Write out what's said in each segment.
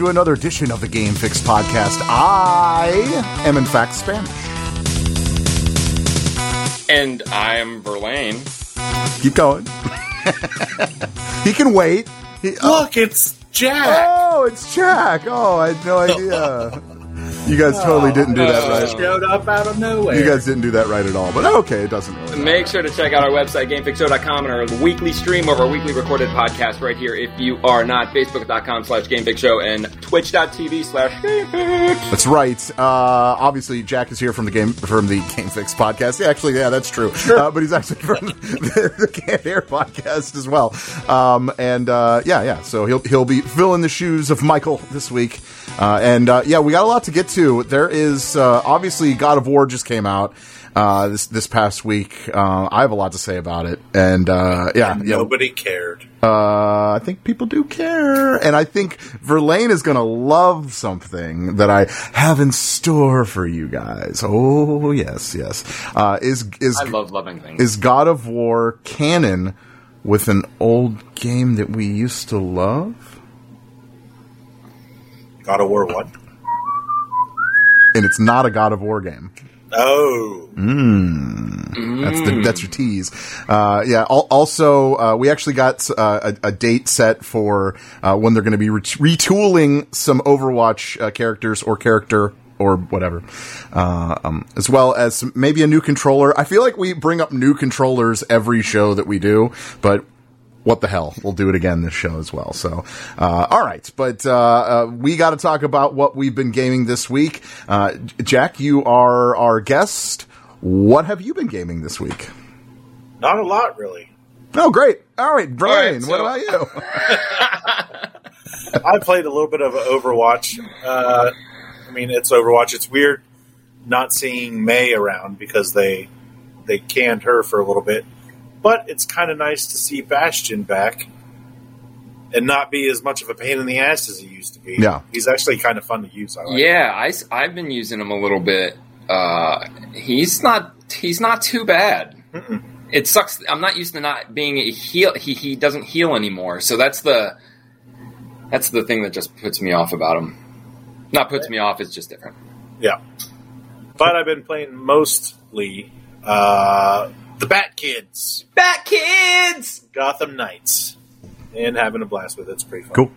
welcome to another edition of the Game Fix podcast. I am, in fact, Spanish. And I'm Verlaine. Keep going. he can wait. He, Look, oh. it's Jack. Oh, it's Jack. Oh, I had no idea. You guys totally didn't do that right. Showed up out of nowhere. You guys didn't do that right at all. But okay, it doesn't really. Make sure to check out our website, GameFixShow.com, and our weekly stream of our weekly recorded podcast right here. If you are not, Facebook.com slash GameFixShow and Twitch.tv slash GameFix. That's right. Uh, obviously, Jack is here from the game from the Game Fix podcast. Yeah, actually, yeah, that's true. Uh, but he's actually from the, the Can't Air podcast as well. Um, and uh, yeah, yeah. So he'll he'll be filling the shoes of Michael this week. Uh, and uh, yeah, we got a lot to get to. There is uh, obviously God of War just came out uh, this this past week. Uh, I have a lot to say about it, and uh, yeah, And yeah, Nobody cared. uh, I think people do care, and I think Verlaine is going to love something that I have in store for you guys. Oh yes, yes. Uh, is is I love loving things. is God of War canon with an old game that we used to love? God of War One. And it's not a God of War game. Oh, That's the, that's your tease. Uh, yeah. Al- also, uh, we actually got uh, a, a date set for uh, when they're going to be ret- retooling some Overwatch uh, characters or character or whatever, uh, um, as well as maybe a new controller. I feel like we bring up new controllers every show that we do, but what the hell? We'll do it again this show as well. So, uh, all right. But, uh, uh, we got to talk about what we've been gaming this week. Uh, Jack, you are our guest. What have you been gaming this week? not a lot really. Oh, great. All right, Brian, All right, what about you? I played a little bit of Overwatch. Uh, I mean, it's Overwatch. It's weird not seeing Mei around because they they canned her for a little bit, but it's kind of nice to see Bastion back and not be as much of a pain in the ass as he used to be. Yeah. he's actually kind of fun to use. I like. yeah, I, have been using him a little bit. Uh, he's not he's not too bad. It sucks. I'm not used to not being a heal. He he doesn't heal anymore. So that's the that's the thing that just puts me off about him. Not puts me off. It's just different. Yeah. But I've been playing mostly uh, the Bat Kids, Bat kids. Gotham Knights, and having a blast with it. It's pretty fun. Cool.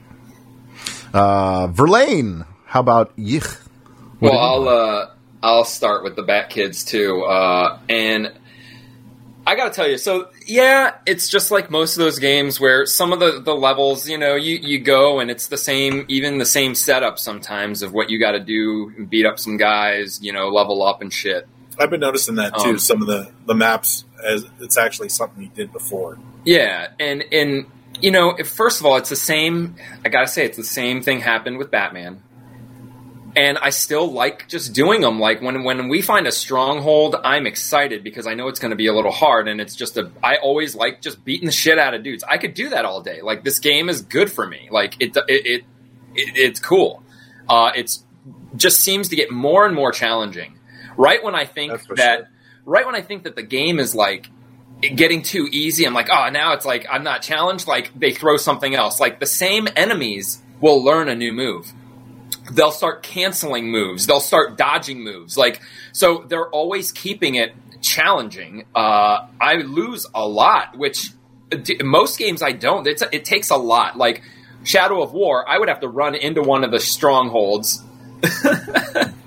Uh, Verlaine, how about Yich? What Well, I'll uh, I'll start with the Bat Kids too, uh, and I gotta tell you, so yeah, it's just like most of those games where some of the, the levels, you know, you, you go and it's the same, even the same setup sometimes of what you got to do, beat up some guys, you know, level up and shit. I've been noticing that too. Um, some of the, the maps, as it's actually something you did before. Yeah, and and you know, if, first of all, it's the same. I gotta say, it's the same thing happened with Batman, and I still like just doing them. Like when when we find a stronghold, I'm excited because I know it's going to be a little hard, and it's just a. I always like just beating the shit out of dudes. I could do that all day. Like this game is good for me. Like it it, it, it it's cool. Uh, it's just seems to get more and more challenging. Right when I think that, sure. Right when I think that the game is like getting too easy. I'm like, oh, now it's like I'm not challenged. Like they throw something else. Like the same enemies will learn a new move. They'll start canceling moves. They'll start dodging moves. Like so, they're always keeping it challenging. Uh, I lose a lot, which most games I don't. It's, it takes a lot. Like Shadow of War, I would have to run into one of the strongholds.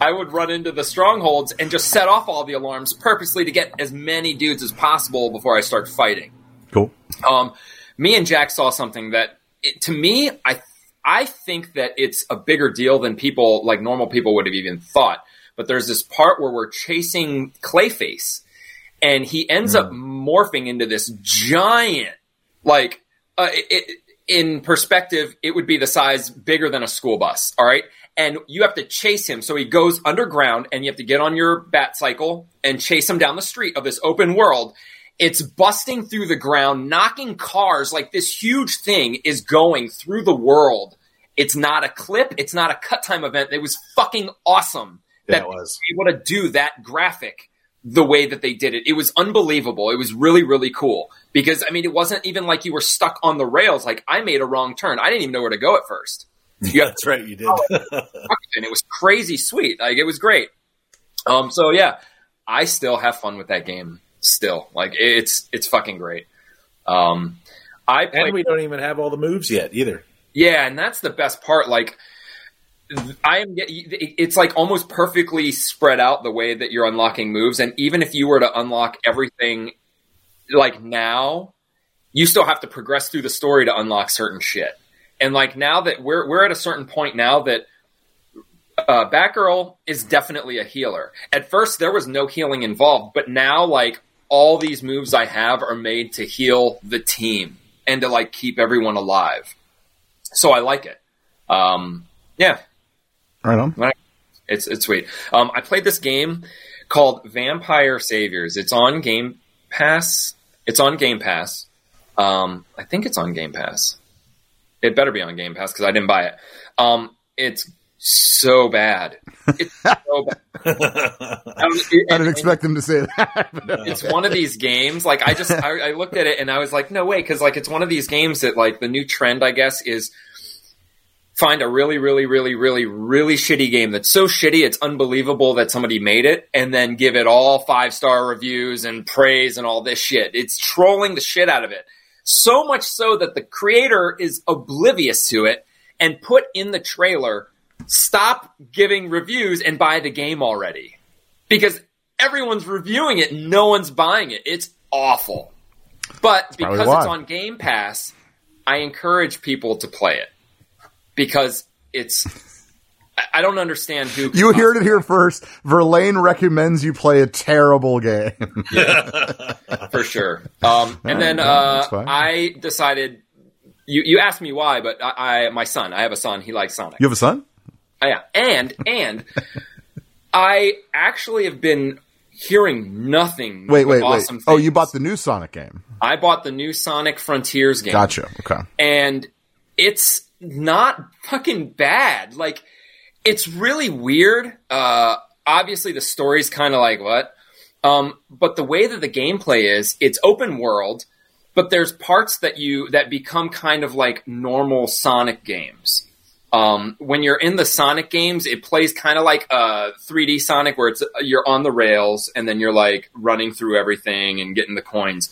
I would run into the strongholds and just set off all the alarms purposely to get as many dudes as possible before I start fighting. Cool. Um, me and Jack saw something that, it, to me, I I think that it's a bigger deal than people like normal people would have even thought. But there's this part where we're chasing Clayface, and he ends up morphing into this giant, like uh, it, in perspective, it would be the size bigger than a school bus. All right. And you have to chase him. So he goes underground and you have to get on your bat cycle and chase him down the street of this open world. It's busting through the ground, knocking cars like this huge thing is going through the world. It's not a clip. It's not a cut time event. It was fucking awesome Yeah, that was. able to do that graphic the way that they did it. It was unbelievable. It was really, really cool because I mean, it wasn't even like you were stuck on the rails. Like I made a wrong turn. I didn't even know where to go at first. Yeah, that's right. You did. and it was crazy sweet. Like it was great. Um, so yeah, I still have fun with that game. Still, like it's it's fucking great. Um, I and we don't even have all the moves yet either. Yeah, and that's the best part. Like I am. It's like almost perfectly spread out the way that you're unlocking moves, and even if you were to unlock everything like now, you still have to progress through the story to unlock certain shit. And like now that we're we're at a certain point now that uh, Batgirl is definitely a healer. At first, there was no healing involved, but now like all these moves I have are made to heal the team and to like keep everyone alive. So I like it. Um, yeah, right on. It's it's sweet. Um, I played this game called Vampire Survivors. It's on Game Pass. It's on Game Pass. Um, I think it's on Game Pass. It better be on Game Pass because I didn't buy it. Um, it's so bad. It's so bad. I, didn't expect them to say that. it's one of these games. Like I just, I, I looked at it and I was like, no way, because like it's one of these games that like the new trend, I guess, is find a really, really, really, really, really shitty game that's so shitty it's unbelievable that somebody made it, and then give it all five star reviews and praise and all this shit. It's trolling the shit out of it. So much so that the creator is oblivious to it and put in the trailer, stop giving reviews and buy the game already. Because everyone's reviewing it, no one's buying it. It's awful. But That's because it's on Game Pass, I encourage people to play it. Because it's I don't understand who. You heard it here first. Verlaine recommends you play a terrible game. for sure. Um, and then uh, I decided. You you asked me why, but I, I, my son. I have a son. He likes Sonic. You have a son? Oh, yeah, and and I actually have been hearing nothing. Wait, wait, awesome wait. Oh, you bought the new Sonic game. I bought the new Sonic Frontiers game. Gotcha. Okay. And it's not fucking bad. Like it's really weird. Uh, obviously, the story's kind of like what, um, but the way that the gameplay is, it's open world, but there's parts that you that become kind of like normal Sonic games. Um, when you're in the Sonic games, it plays kind of like a 3D Sonic, where it's you're on the rails and then you're like running through everything and getting the coins.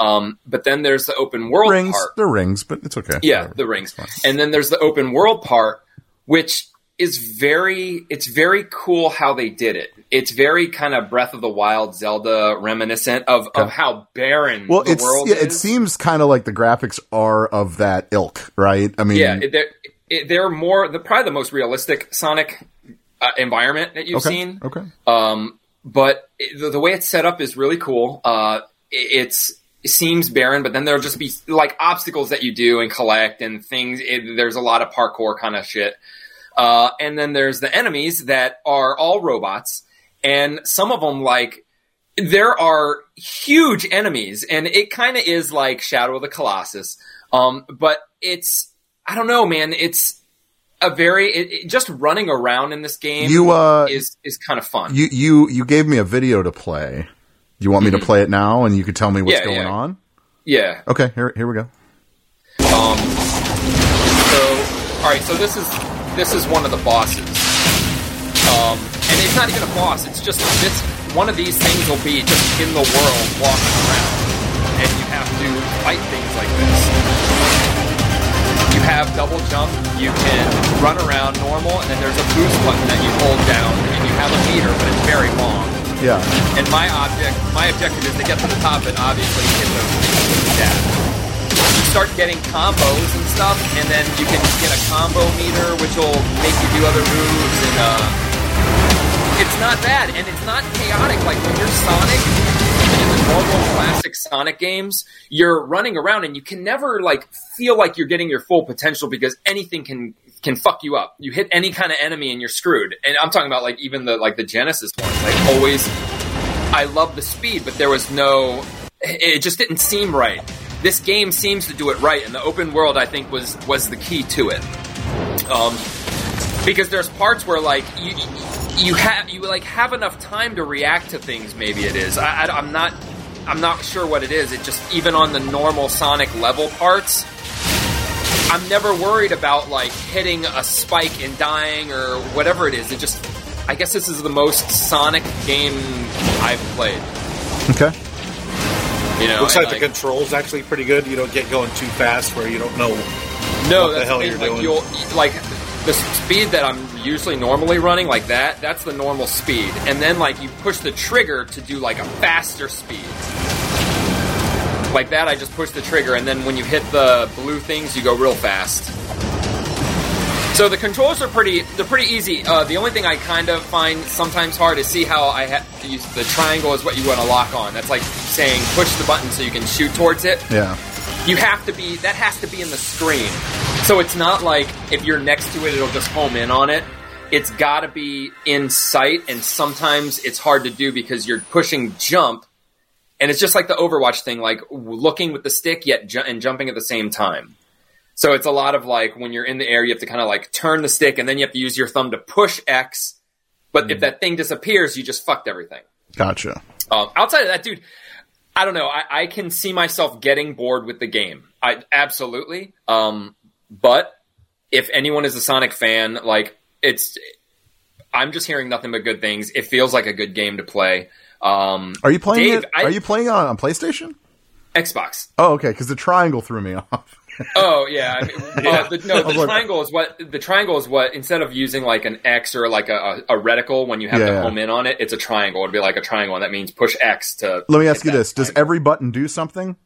Um, but then there's the open world rings, part. The rings, but it's okay. Yeah, Whatever. the rings. And then there's the open world part, which is very it's very cool how they did it. It's very kind of Breath of the Wild Zelda reminiscent of, of how barren well, the world yeah, is. It seems kind of like the graphics are of that ilk, right? I mean, yeah, they're, they're more the probably the most realistic Sonic uh, environment that you've okay, seen. Okay. Um, but the, the, way it's set up is really cool. Uh, it, it's it seems barren, but then there'll just be like obstacles that you do and collect and things. It, there's a lot of parkour kind of shit. Uh, and then there's the enemies that are all robots, and some of them like there are huge enemies, and it kind of is like Shadow of the Colossus. Um, but it's I don't know, man. It's a very it, it, just running around in this game. You uh, is is kind of fun. You you you gave me a video to play. You want me mm-hmm. to play it now, and you could tell me what's yeah, going yeah. on? Yeah. Okay. Here here we go. Um. So all right. So this is this is one of the bosses. Um, and it's not even a boss, it's just this one of these things will be just in the world walking around. And you have to fight things like this. You have double jump, you can run around normal, and then there's a boost button that you hold down, and you have a meter, but it's very long. Yeah. And my object, my objective is to get to the top and obviously hit those things with the dash start getting combos and stuff, and then you can get a combo meter, which will make you do other moves, and uh, it's not bad, and it's not chaotic. Like when you're Sonic, even in the normal classic Sonic games, you're running around, and you can never like feel like you're getting your full potential because anything can can fuck you up. You hit any kind of enemy, and you're screwed. And I'm talking about like even the like the Genesis ones. Like always, I love the speed, but there was no. It just didn't seem right this game seems to do it right, and the open world I think was was the key to it. Um, because there's parts where like you you have you like have enough time to react to things. Maybe it is. I, I, I'm not I'm not sure what it is. It just even on the normal Sonic level parts, I'm never worried about like hitting a spike and dying or whatever it is. It just, I guess this is the most Sonic game I've played. Okay. You know, Looks and, like, the controls actually pretty good. You don't get going too fast where you don't know. no, what the hell thing, you're like, doing. You'll, like the speed that I'm usually normally running, like that. That's the normal speed, and then like you push the trigger to do like a faster speed. Like that, I just push the trigger, and then when you hit the blue things, you go real fast. So the controls are pretty, they're pretty easy. Uh, the only thing I kind of find sometimes hard is see how I have to use the triangle is what you want to lock on. That's like saying push the button so you can shoot towards it. Yeah. You have to be, that has to be in the screen. So it's not like if you're next to it, it'll just home in on it. It's got to be in sight, and sometimes it's hard to do because you're pushing jump, and it's just like the Overwatch thing, like looking with the stick yet ju- and jumping at the same time. So it's a lot of like when you're in the air, you have to kind of like turn the stick, and then you have to use your thumb to push X. But if that thing disappears, you just fucked everything. Gotcha. Um, outside of that, dude, I don't know. I, I can see myself getting bored with the game. I absolutely. Um, but if anyone is a Sonic fan, like it's, I'm just hearing nothing but good things. It feels like a good game to play. Um, Are you playing Dave, it? I- are you playing on, on PlayStation? Xbox? Oh, okay. Because the triangle threw me off. Oh yeah, I mean, uh, the, no. The like- triangle is what the triangle is what instead of using like an X or like a, a, a reticle when you have Yeah, to yeah. home in on it, it's a triangle. It'd be like a triangle, and that means push X to. Let me ask you this: Does every button do something?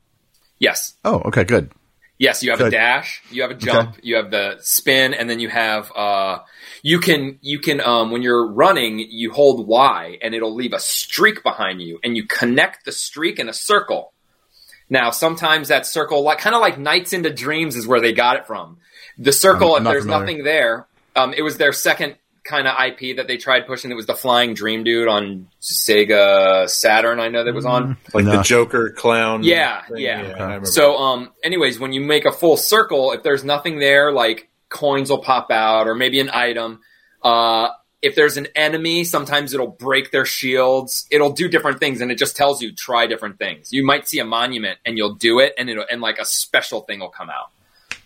yes. Oh, okay, good. Yes, you have a dash, you have a jump, you have the spin, and then you have uh you can you can um when you're running, you hold Y and it'll leave a streak behind you and you connect the streak in a circle. Now, sometimes that circle like kind of like Nights into Dreams is where they got it from. The circle I'm if there's familiar. nothing there, um it was their second kind of IP that they tried pushing. It was the Flying Dream Dude on Sega Saturn. I know that was on. Like No. the Joker clown. Yeah, thing. yeah. I remember So, um, anyways, when you make a full circle, if there's nothing there, like coins will pop out or maybe an item. Uh, if there's an enemy, sometimes it'll break their shields. It'll do different things, and it just tells you try different things. You might see a monument, and you'll do it, and it'll and like a special thing will come out.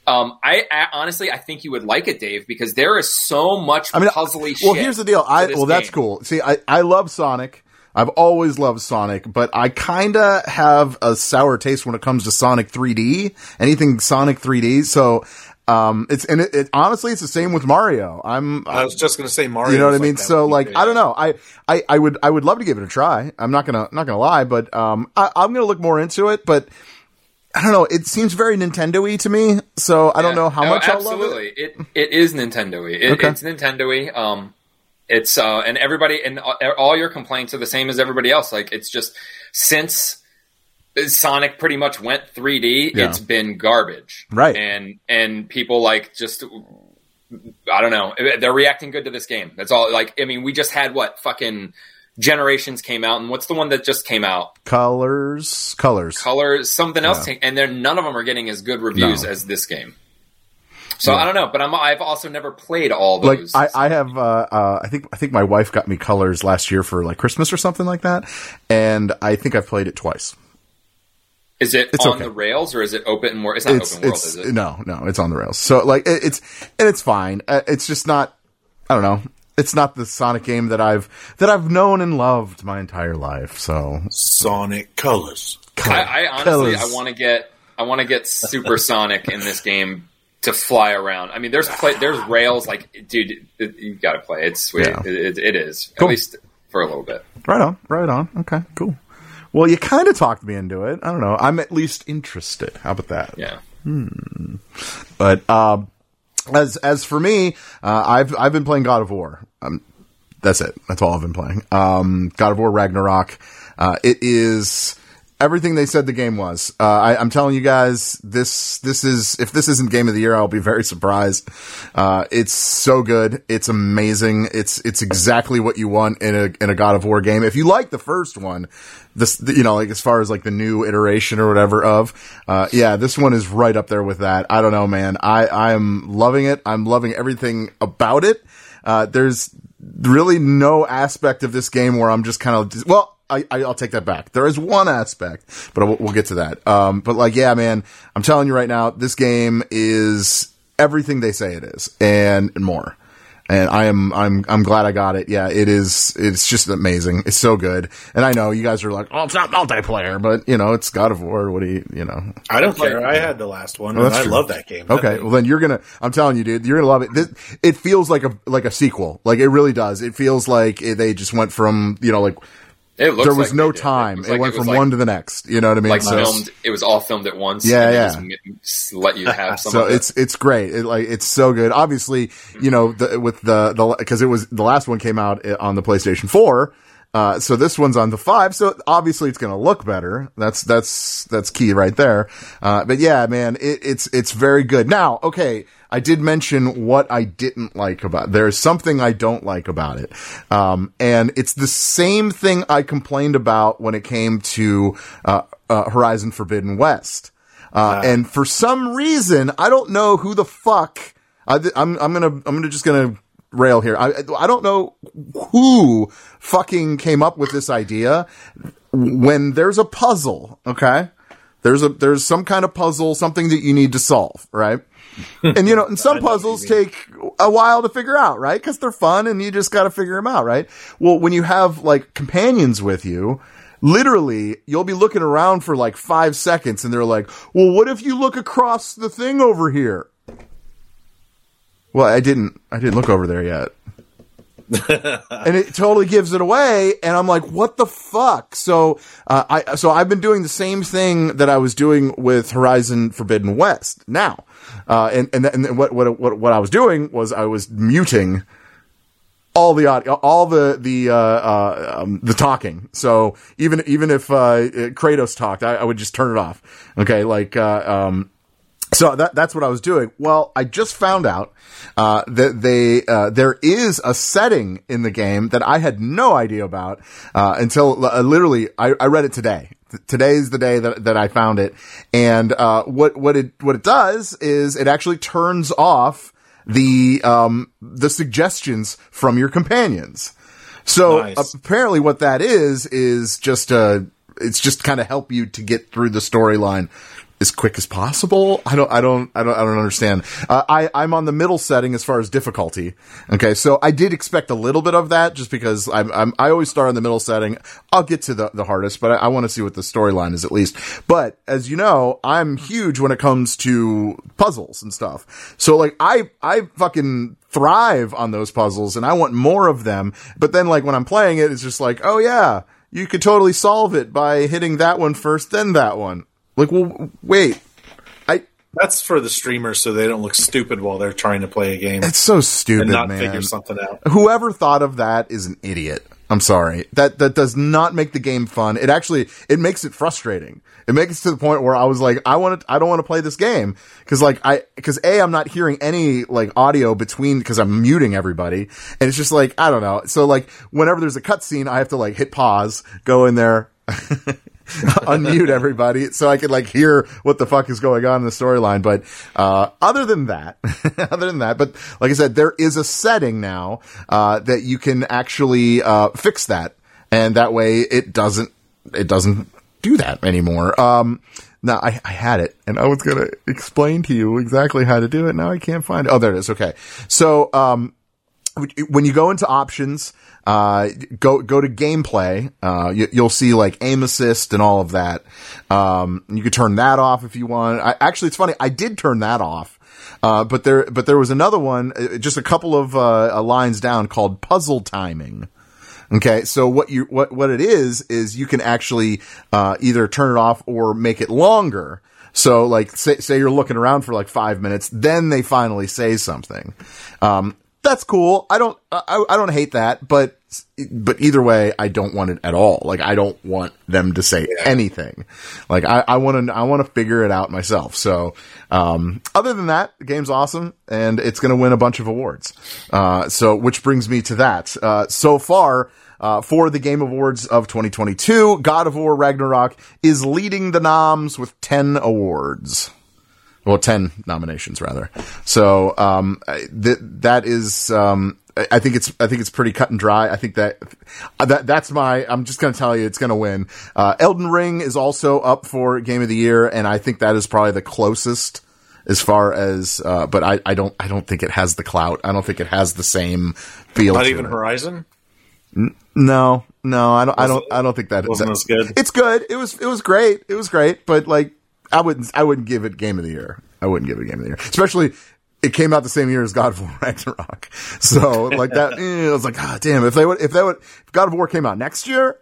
Um, I, I honestly, I think you would like it, Dave, because there is so much I mean, puzzly Well, here's the deal. I well, that's cool. See, I I love Sonic. I've always loved Sonic, but I kind of have a sour taste when it comes to Sonic 3D. Anything Sonic 3D. So, um, it's and it, it honestly, it's the same with Mario. I'm I was just going to say Mario. you know what I mean? that so like, you. I don't know. I, I, I would, I would love to give it a try. I'm not gonna, not gonna lie, but, um, I, I'm gonna look more into it, but I don't know. It seems very Nintendo-y to me. So I don't know how No, much I'll love it. absolutely. it. It is Nintendo-y. It, Okay. It's Nintendo-y. Um, it's uh, and everybody and all- all your complaints are the same as everybody else. Like it's just since Sonic pretty much went 3D, Yeah. it's been garbage. Right. And and people like just I don't know. They're reacting good to this game. That's all. Like I mean, we just had what fucking generations came out, and what's the one that just came out? Colors, colors. colors, something else, Yeah. and they're none of them are getting as good reviews No. as this game. So I don't know, but I'm, I've also never played all like those. I, I have uh, uh I think I think my wife got me colors last year for like Christmas or something like that, and I think I've played it twice. Is it it's on okay. the rails or is it open more? It's not It's open world, it's is it? no no it's on the rails. So like it, it's and it's fine. Uh, it's just not. I don't know. It's not the Sonic game that I've that I've known and loved my entire life. So Sonic Colors. I, I honestly, Colors. I want to get, I want to get Supersonic in this game to fly around. I mean, there's play, there's rails. Like, dude, it, you got to play. It's sweet. Yeah. It, it, it is Cool. at least for a little bit. right on, right on. Okay, cool. Well, you kind of talked me into it. I don't know. I'm at least interested. How about that? Yeah. But um, as as for me, uh, I've I've been playing God of War. Um, that's it. That's all I've been playing. Um, God of War Ragnarok. Uh, it is everything they said the game was. Uh, I, I'm telling you guys, this this is if this isn't game of the year, I'll be very surprised. Uh, it's so good. It's amazing. It's it's exactly what you want in a in a God of War game. If you like the first one, this you know like as far as like the new iteration or whatever of, uh, yeah, this one is right up there with that. I don't know, man. I I'm loving it. I'm loving everything about it. Uh, there's really no aspect of this game where I'm just kind of well. I, I- I'll take that back. There is one aspect, but we'll, we'll get to that. Um, but like, yeah, man, I'm telling you right now, this game is everything they say it is and, and more and I am I'm I'm glad I got it. Yeah, it is. It's just amazing. It's so good. And I know you guys are like, oh, it's not multiplayer, but you know, it's God of War. What do you you know? I don't care. I had the last one, Well, and I true. love that game. Okay, well then you're gonna. I'm telling you, dude, you're gonna love it. This, it feels like a like a sequel. Like it really does. It feels like it, they just went from you know like It looks there was like no time. It, was like- went was from like- one to the next. You know what I mean? like So- filmed. It was all filmed at once. Yeah, and yeah. Just, let you have some. so it's it's great. It, like it's so good. Obviously, you know, the, with the the because it was the last one came out uh, on the PlayStation Four. Uh, so this one's on the five. So obviously it's going to look better. That's that's that's key right there. Uh, but yeah, man, it, it's it's very good. Now, okay, I did mention what I didn't like about. There's something I don't like about it, um, and it's the same thing I complained about when it came to uh, uh, Horizon Forbidden West. Uh, and for some reason, I don't know who the fuck. I, I'm I'm gonna I'm gonna just gonna rail here. I I don't know who fucking came up with this idea. When there's a puzzle, okay, there's a there's some kind of puzzle, something that you need to solve, right? and you know, and some know what you puzzles take a while to figure out, right? Because they're fun, and you just got to figure them out, right? Well, when you have like companions with you, literally, you'll be looking around for like five seconds, and they're like, "Well, what if you look across the thing over here?" Well, I didn't. I didn't look over there yet. and it totally gives it away and i'm like what the fuck so uh, i so i've been doing the same thing that i was doing with horizon forbidden west now uh, and and, and what, what what what i was doing was i was muting all the audio, all the the uh, uh, um, the talking. So even even if uh, Kratos talked, I, I would just turn it off. Okay, like uh, um, so that that's what I was doing. Well, I just found out uh, that they uh, there is a setting in the game that I had no idea about uh, until uh, literally I, I read it today. Th- is the day that, that I found it, and uh, what what it what it does is it actually turns off the um, the suggestions from your companions. So Nice. apparently, what that is is just uh it's just kind of help you to get through the storyline as quick as possible. I don't, I don't, I don't, I don't understand. Uh, I, I'm on the middle setting as far as difficulty. Okay. So I did expect a little bit of that just because I'm, I'm I always start on the middle setting. I'll get to the, the hardest, but I, I want to see what the storyline is at least. But as you know, I'm huge when it comes to puzzles and stuff. So like I, I fucking thrive on those puzzles and I want more of them. But then like when I'm playing it, it's just like, oh yeah, you could totally solve it by hitting that one first, then that one. Like, well, wait, I, That's for the streamers so they don't look stupid while they're trying to play a game it's so stupid, and not man. figure something out. Whoever thought of that is an idiot. I'm sorry. That, that does not make the game fun. It actually, it makes it frustrating. It makes it to the point where I was like, I want to, I don't want to play this game. Cause like, I, cause A, I'm not hearing any like audio between, cause I'm muting everybody. And it's just like, I don't know. So like, whenever there's a cutscene, I have to like hit pause, go in there, unmute everybody so I could like hear what the fuck is going on in the storyline. But uh, other than that, other than that, but like I said, there is a setting now uh, that you can actually uh, fix that, and that way it doesn't it doesn't do that anymore. Um, now I, I had it, and I was gonna explain to you exactly how to do it. Now I can't find. it. Oh, there it is. Okay, so um, when you go into options, uh, go go to gameplay. Uh, you, you'll see like aim assist and all of that. Um, you could turn that off if you want. I, actually, it's funny. I did turn that off. Uh, but there, but there was another one, uh, just a couple of uh, lines down, called puzzle timing. Okay, so what you what what it is is you can actually uh, either turn it off or make it longer. So like say say you're looking around for like five minutes, then they finally say something. Um, that's cool. I don't I, I don't hate that, but but either way, I don't want it at all. Like I don't want them to say anything. Like I, I want to I want to figure it out myself. So um, other than that, the game's awesome and it's going to win a bunch of awards. Uh, so which brings me to that. Uh, so far. Uh, for the Game Awards of 2022, God of War Ragnarok is leading the noms with 10 awards well, 10 nominations rather. So, um, th- that is, um, I think it's, I think it's pretty cut and dry. I think that, that, that's my, I'm just going to tell you it's going to win. Uh, Elden Ring is also up for Game of the Year, and I think that is probably the closest as far as, uh, but I, I don't, I don't think it has the clout. I don't think it has the same feel. Not even it. Horizon. No, no, I don't, I don't, it- I don't think that wasn't as good? It's good. It was, it was great. It was great, but like, I wouldn't, I wouldn't give it game of the year. I wouldn't give it game of the year, especially. It came out the same year as God of War Ragnarok, so like that. eh, I was like, ah, damn! If they would, if they would, if God of War came out next year,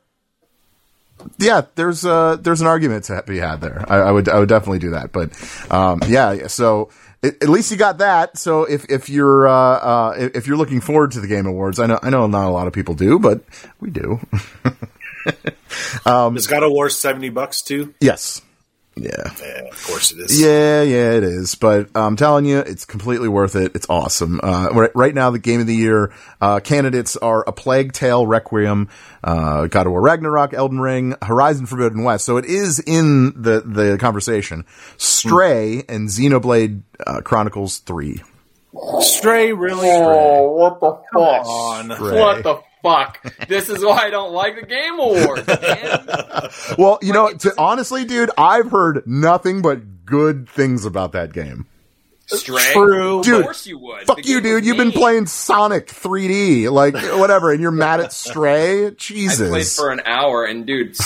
yeah, there's uh there's an argument to be had there. I, I would I would definitely do that. But um, yeah, so at, at least you got that. So if if you're uh, uh if you're looking forward to the Game Awards, I know I know not a lot of people do, but we do. Is God of War seventy bucks too? yes. Yeah. Yeah, of course it is. Yeah, yeah, it is. But I'm telling you, it's completely worth it. It's awesome. Uh, right, right now, the game of the year uh, candidates are A Plague Tale, Requiem, uh, God of War Ragnarok, Elden Ring, Horizon Forbidden West. So it is in the the conversation. Stray and Xenoblade uh, Chronicles Three. Stray really. Oh, what the fuck? on. Stray. What the fuck? This is why I don't like the Game Awards, man. Well, you know, to, honestly, dude, I've heard nothing but good things about that game. Stray. True. Of Dude, course you would. Fuck you, dude. You've been playing Sonic 3D, like whatever, and you're mad at Stray. Jesus. I played for an hour, and dude,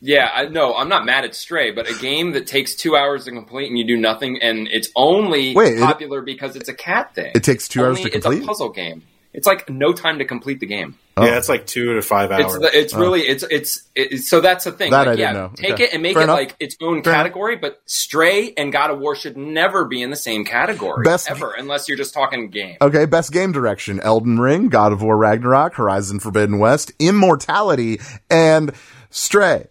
yeah, I no, I'm not mad at Stray, but a game that takes two hours to complete and you do nothing, and it's only Wait, it- popular because it's a cat thing. It takes two hours Only- to It's complete? a puzzle game. It's like no time to complete the game. Oh. Yeah, it's like two to five It's hours. the, it's oh. really it's it's it, so that's the thing. That like, I didn't yeah, know. take Okay. it and make Fair it enough. like its own Fair enough. category. But Stray and God of War should never be in the same category Best- ever, unless you're just talking game. Okay, best game direction: Elden Ring, God of War Ragnarok, Horizon Forbidden West, Immortality, and Stray.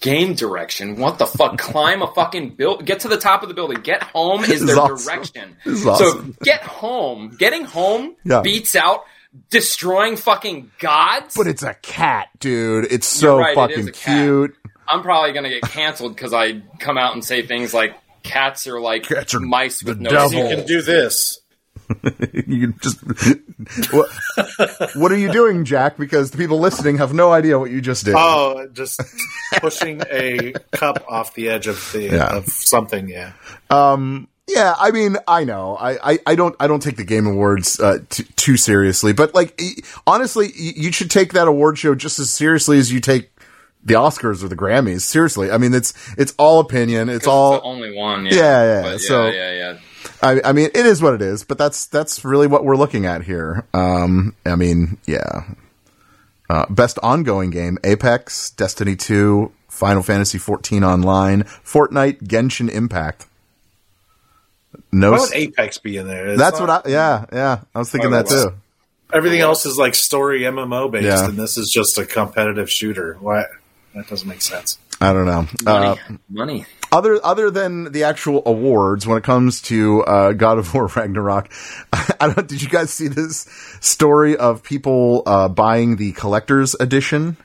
Game direction. What the fuck? Climb a fucking build. Get to the top of the building. Get home is This their awesome. direction. This is So get home. Getting home Yeah. beats out destroying fucking gods. But it's a cat, dude. It's so right, fucking a cat. cute. I'm probably gonna get canceled because I come out and say things like cats are like Cats are mice with no devil. you can do this. you can just what, what are you doing, Jack? Because the people listening have no idea what you just did. Oh, just pushing a cup off the edge of the Yeah. of something. Yeah. Um, Yeah, I mean, I know. I, I, I don't I don't take the Game Awards uh, t- too seriously, but like honestly, you should take that award show just as seriously as you take the Oscars or the Grammys. Seriously, I mean, it's it's all opinion. It's It's all the only one. Yeah, Yeah, yeah, But so- yeah, yeah, yeah. I, I mean, it is what it is, but that's that's really what we're looking at here. Um, I mean, yeah. Uh, best ongoing game: Apex, Destiny Two, Final Fantasy fourteen Online, Fortnite, Genshin Impact. No, Why would Apex be in there? It's that's not- what I. Yeah, yeah. I was thinking that too. Everything else is like story MMO based, Yeah. and this is just a competitive shooter. What? That doesn't make sense. I don't know. Money, Uh, money. other other than the actual awards, when it comes to uh, God of War Ragnarok, I don't. Did you guys see this story of people uh, buying the collector's edition?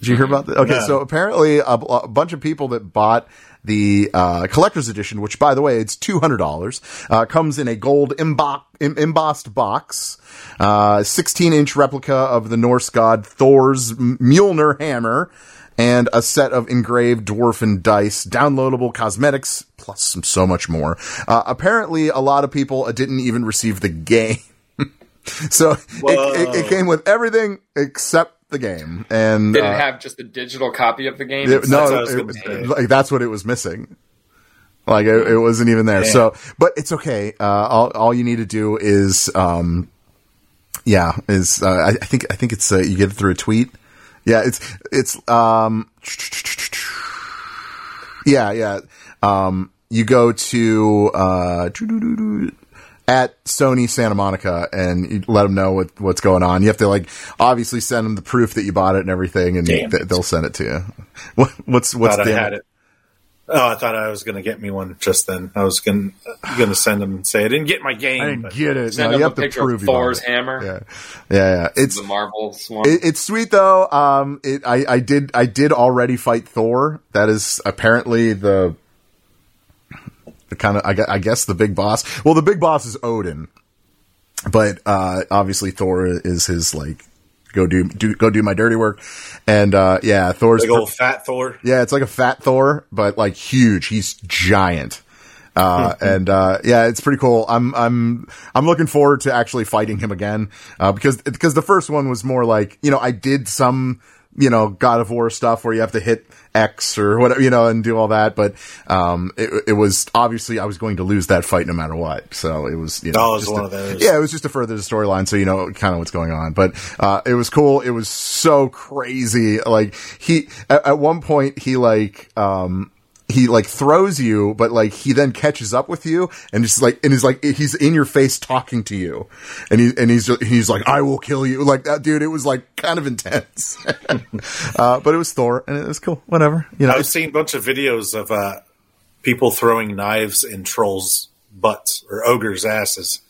Did you hear about that? Okay, No. so apparently a, a bunch of people that bought the uh, collector's edition, which by the way, it's two hundred dollars, uh, comes in a gold embo- em- embossed box, uh, sixteen inch replica of the Norse god Thor's Mjolnir hammer, and a set of engraved dwarfen dice, downloadable cosmetics, plus some so much more. Uh, apparently, a lot of people uh, didn't even receive the game. So it, it, it came with everything except the game, and Did uh, it have just a digital copy of the game? it- no, That's what it- was it- like that's what it was missing. Like it, it wasn't even there. So, but it's okay. Uh, all all you need to do is, um, yeah, is uh, I, I think I think it's uh, you get it through a tweet. Yeah, it's it's um, yeah, yeah. Um, you go to uh, at Sony Santa Monica and you let them know what, what's going on. You have to like obviously send them the proof that you bought it and everything, and th- they'll send it to you. What, what's what's thought I the had it. Oh, I thought I was going to get me one just then. I was going going to send them and say I didn't get my game. I didn't get it. Send No, them you a have to picture prove of you Thor's it. hammer. Yeah, yeah, yeah. It's The Marvel one. it, it's sweet though. Um, it I I did I did already fight Thor. That is apparently the the kind of I, gue- I guess the big boss. Well, the big boss is Odin, but uh, obviously Thor is his like go do do go do my dirty work, and uh, yeah, Thor's Big old fat Thor. yeah, it's like a fat Thor, but like huge. He's giant. Uh, and, uh, yeah, it's pretty cool. I'm, I'm, I'm looking forward to actually fighting him again, uh, because, because the first one was more like, you know, I did some, you know, God of War stuff where you have to hit X or whatever, you know, and do all that. But, um, it, it was obviously I was going to lose that fight no matter what. So it was, you know, Oh, was just one a- of those. yeah, it was just to further the storyline. So, you know, kind of what's going on. But, uh, it was cool. It was so crazy. Like he, at, at one point, he like, um, he like throws you, but like he then catches up with you and just like, and he's like, he's in your face talking to you. And he, and he's, he's like, I will kill you. Like that dude, it was like kind of intense. uh, but it was Thor and it was cool. Whatever. You know, I've seen a bunch of videos of uh, people throwing knives in trolls' butts or ogres' asses.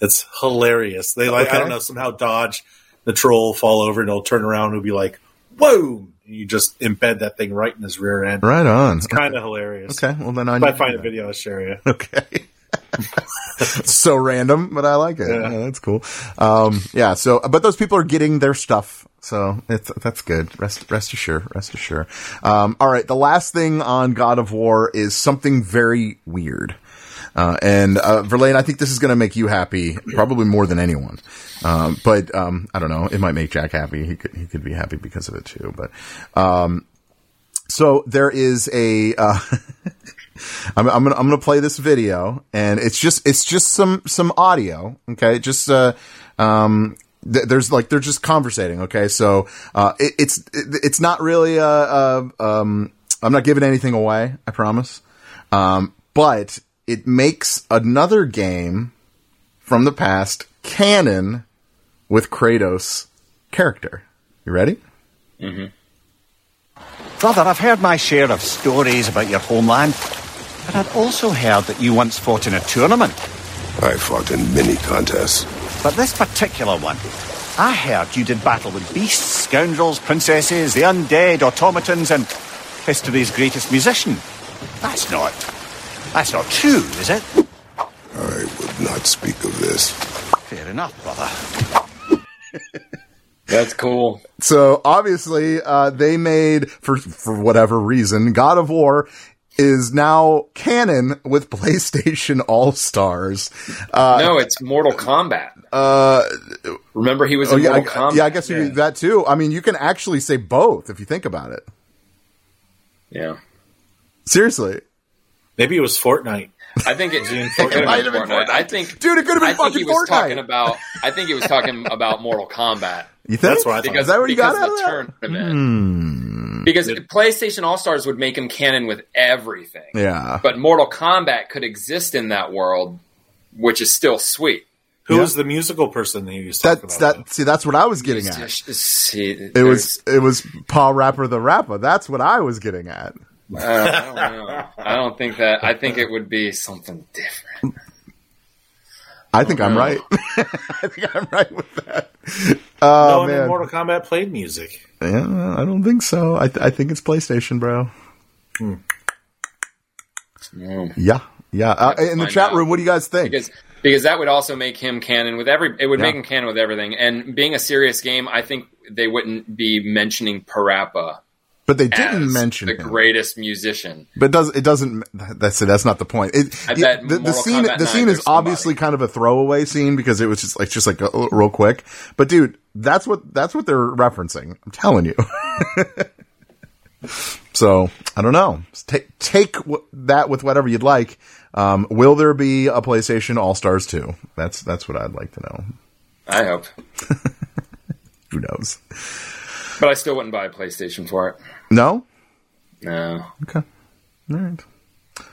It's hilarious. They like I don't know somehow dodge the troll, fall over, and it'll turn around and be like, "Whoa!" You just embed that thing right in his rear end. right on. It's kind of hilarious. Okay. Well, then I If I find a video, I'll share you. Okay. so random, but I like it. Yeah. Yeah, that's cool. Um, yeah. So, but those people are getting their stuff. So it's, that's good. Rest, rest assured, rest assured. Um, all right. The last thing on God of War is something very weird. Uh, and, uh, Verlaine, I think this is going to make you happy, probably more than anyone. Um, but, um, I don't know. It might make Jack happy. He could, he could be happy because of it too. But, um, so there is a, uh, I'm, I'm gonna I'm gonna play this video, and it's just it's just some some audio. Okay, just uh, um, th- there's like they're just conversating. Okay, so uh, it, it's it, it's not really uh, uh um, I'm not giving anything away. I promise. Um, but it makes another game from the past canon with Kratos character. You ready? Mm-hmm. Brother, I've heard my share of stories about your homeland, but I'd also heard that you once fought in a tournament. I fought in many contests. But this particular one, I heard you did battle with beasts, scoundrels, princesses, the undead, automatons, and history's greatest musician. That's not. That's not true, is it? I would not speak of this. Fair enough, brother. That's cool. So obviously, uh, they made for for whatever reason, God of War is now canon with PlayStation All Stars. Uh, no, it's Mortal Kombat. uh, Remember, he was oh in yeah, I, Mortal Kombat. yeah, I guess you that too. I mean, you can actually say both if you think about it. Yeah. Seriously, Maybe it was Fortnite. I think it, it Fortnite. could have might been have been Fortnite. I think, Dude, it could have been I think he fucking was Fortnite. talking about. I think he was talking about Mortal Kombat you think That's what I thought. because Is that what you got out the of that? Hmm. tournament. Because PlayStation All Stars would make him canon with everything. Yeah, But Mortal Kombat could exist in that world, which is still sweet. Who Yeah. was the musical person that he was talking that's about? that. See, that's what I was getting at. See, It was it was PaRappa the Rapper. That's what I was getting at. Uh, I don't know. I don't think that. I think it would be something different. I think I'm no. right. I think I'm right with that. no Oh one in man, Mortal Kombat played music. Yeah, I don't think so. I, th- I think it's PlayStation, bro. Yeah, yeah. Uh, in the chat out. room, what do you guys think? because because that would also make him canon with every. It would Yeah. make him canon with everything. And being a serious game, I think they wouldn't be mentioning Parappa but they didn't mention the him. greatest musician. But it does it doesn't? That's that's not the point. It, it- the, the scene Kombat the scene is obviously kind of a throwaway scene because it was just like just like a, real quick. But dude, that's what that's what they're referencing. I'm telling you. so I don't know. Take take that with whatever you'd like. Um, will there be a PlayStation All Stars 2? That's that's what I'd like to know. I hope, Who knows? but I still wouldn't buy a PlayStation for it. No. No, Okay. All right.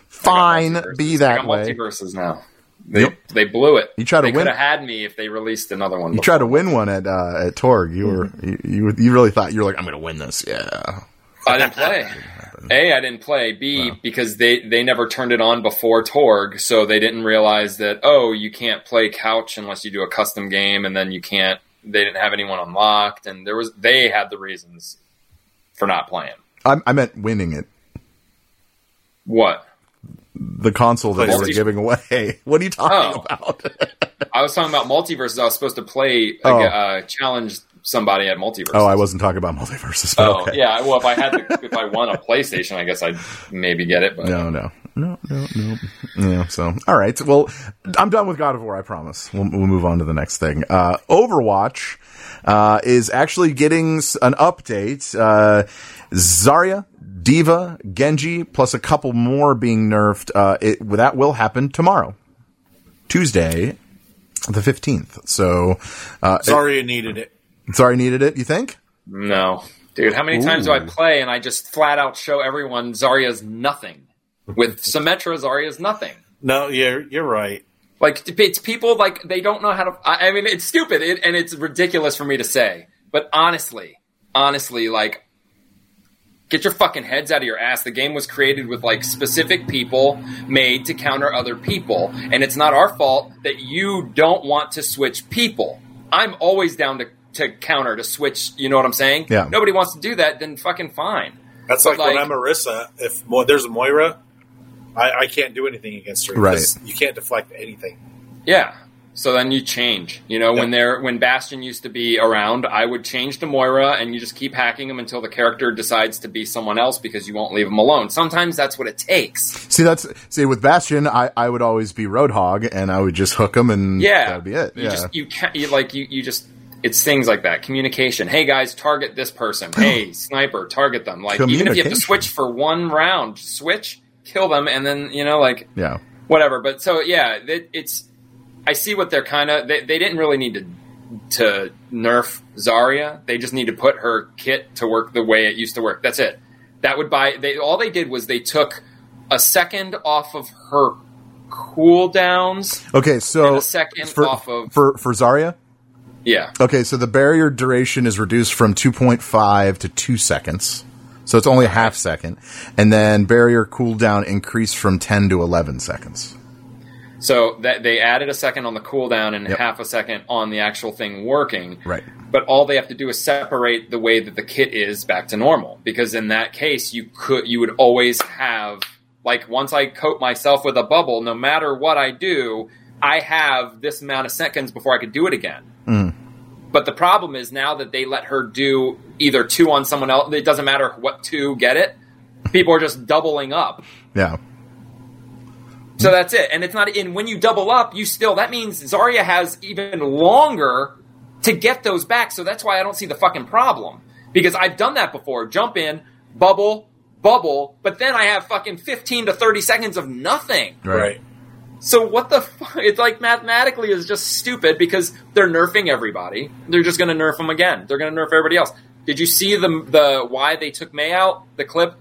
Fine. Be that way. MultiVersus now. They Yep. they blew it. You try to they win- could have had me if they released another one. You tried to win one at uh, at Torg. You were you, you you really thought you were like I'm going to win this. Yeah. I didn't play. A, I didn't play. B, because they they never turned it on before Torg, so they didn't realize that oh, you can't play couch unless you do a custom game, and then you can't. They didn't have anyone unlocked, and there was they had the reasons for not playing. I, I meant winning it. What? The console that they were giving away. What are you talking Oh. about? I was talking about MultiVersus. I was supposed to play Oh. uh, challenge somebody at MultiVersus. oh, I wasn't talking about MultiVersus. Oh okay. yeah. Well, if I had if I won a PlayStation, I guess I'd maybe get it. But No, no, no, no, no. Yeah. So, all right. Well, I'm done with God of War. I promise. We'll, we'll move on to the next thing. Uh, Overwatch uh, is actually getting an update. Uh, Zarya, D.Va, Genji, plus a couple more being nerfed. Uh, it, that will happen tomorrow, Tuesday, the 15th. So, uh, Zarya needed it. Zarya needed it. You think? No, dude. How many times do I play and I just flat out show everyone Zarya's nothing? With Symmetra, Zarya's nothing. No, you're you're right. Like it's people like they don't know how to. I I mean, it's stupid it, and it's ridiculous for me to say, but honestly, honestly, like. Get your fucking heads out of your ass. The game was created with like specific people made to counter other people. And it's not our fault that you don't want to switch people. I'm always down to, to counter, to switch. You know what I'm saying? Yeah. Nobody wants to do that, then fucking fine. That's But, like, when I'm Marissa. If Mo- there's Moira, I, I can't do anything against her. because You can't deflect anything. Yeah. So then you change. You know, when they're when Bastion used to be around, I would change to Moira, and you just keep hacking him until the character decides to be someone else because you won't leave him alone. Sometimes that's what it takes. See, that's see with Bastion, I, I would always be Roadhog, and I would just hook him, and Yeah, that'd be it. You yeah, just you can't you like you you just it's things like that. Communication. Hey guys, target this person. Hey sniper, target them. Like even if you have to switch for one round, switch, kill them, and then you know like yeah. whatever. But so yeah, it, it's I see what they're kind of they, they didn't really need to to nerf Zarya. They just need to put her kit to work the way it used to work. That's it. That would buy. They all they did was they took a second off of her cooldowns. Okay, so a second for, off of- for for Zarya. Yeah, Okay, so the barrier duration is reduced from 2.5 to 2 seconds. So it's only a half second. And then barrier cooldown increased from 10 to 11 seconds. so that they added a second on the cooldown and Yep. half a second on the actual thing working. Right. but all they have to do is separate the way that the kit is back to normal because in that case you could you would always have like once i coat myself with a bubble no matter what i do i have this amount of seconds before i could do it again mm. But the problem is now that they let her do either two on someone else it doesn't matter what two get it people are just doubling up Yeah. so that's it. And it's not and when you double up, you still that means Zarya has even longer to get those back. So that's why I don't see the fucking problem. Because I've done that before. Jump in, bubble, bubble, but then I have fucking 15 to 30 seconds of nothing. Right. So what the fuck? It's like mathematically is just stupid because they're nerfing everybody. They're just going to nerf them again. They're going to nerf everybody else. Did you see the the why they took Mei out? The clip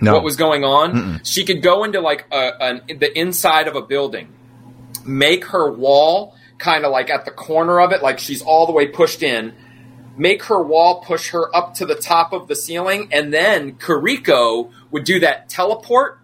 No. what was going on. She could go into like a, an, the inside of a building, make her wall kind of like at the corner of it, like she's all the way pushed in. Make her wall push her up to the top of the ceiling, and then Kiriko would do that teleport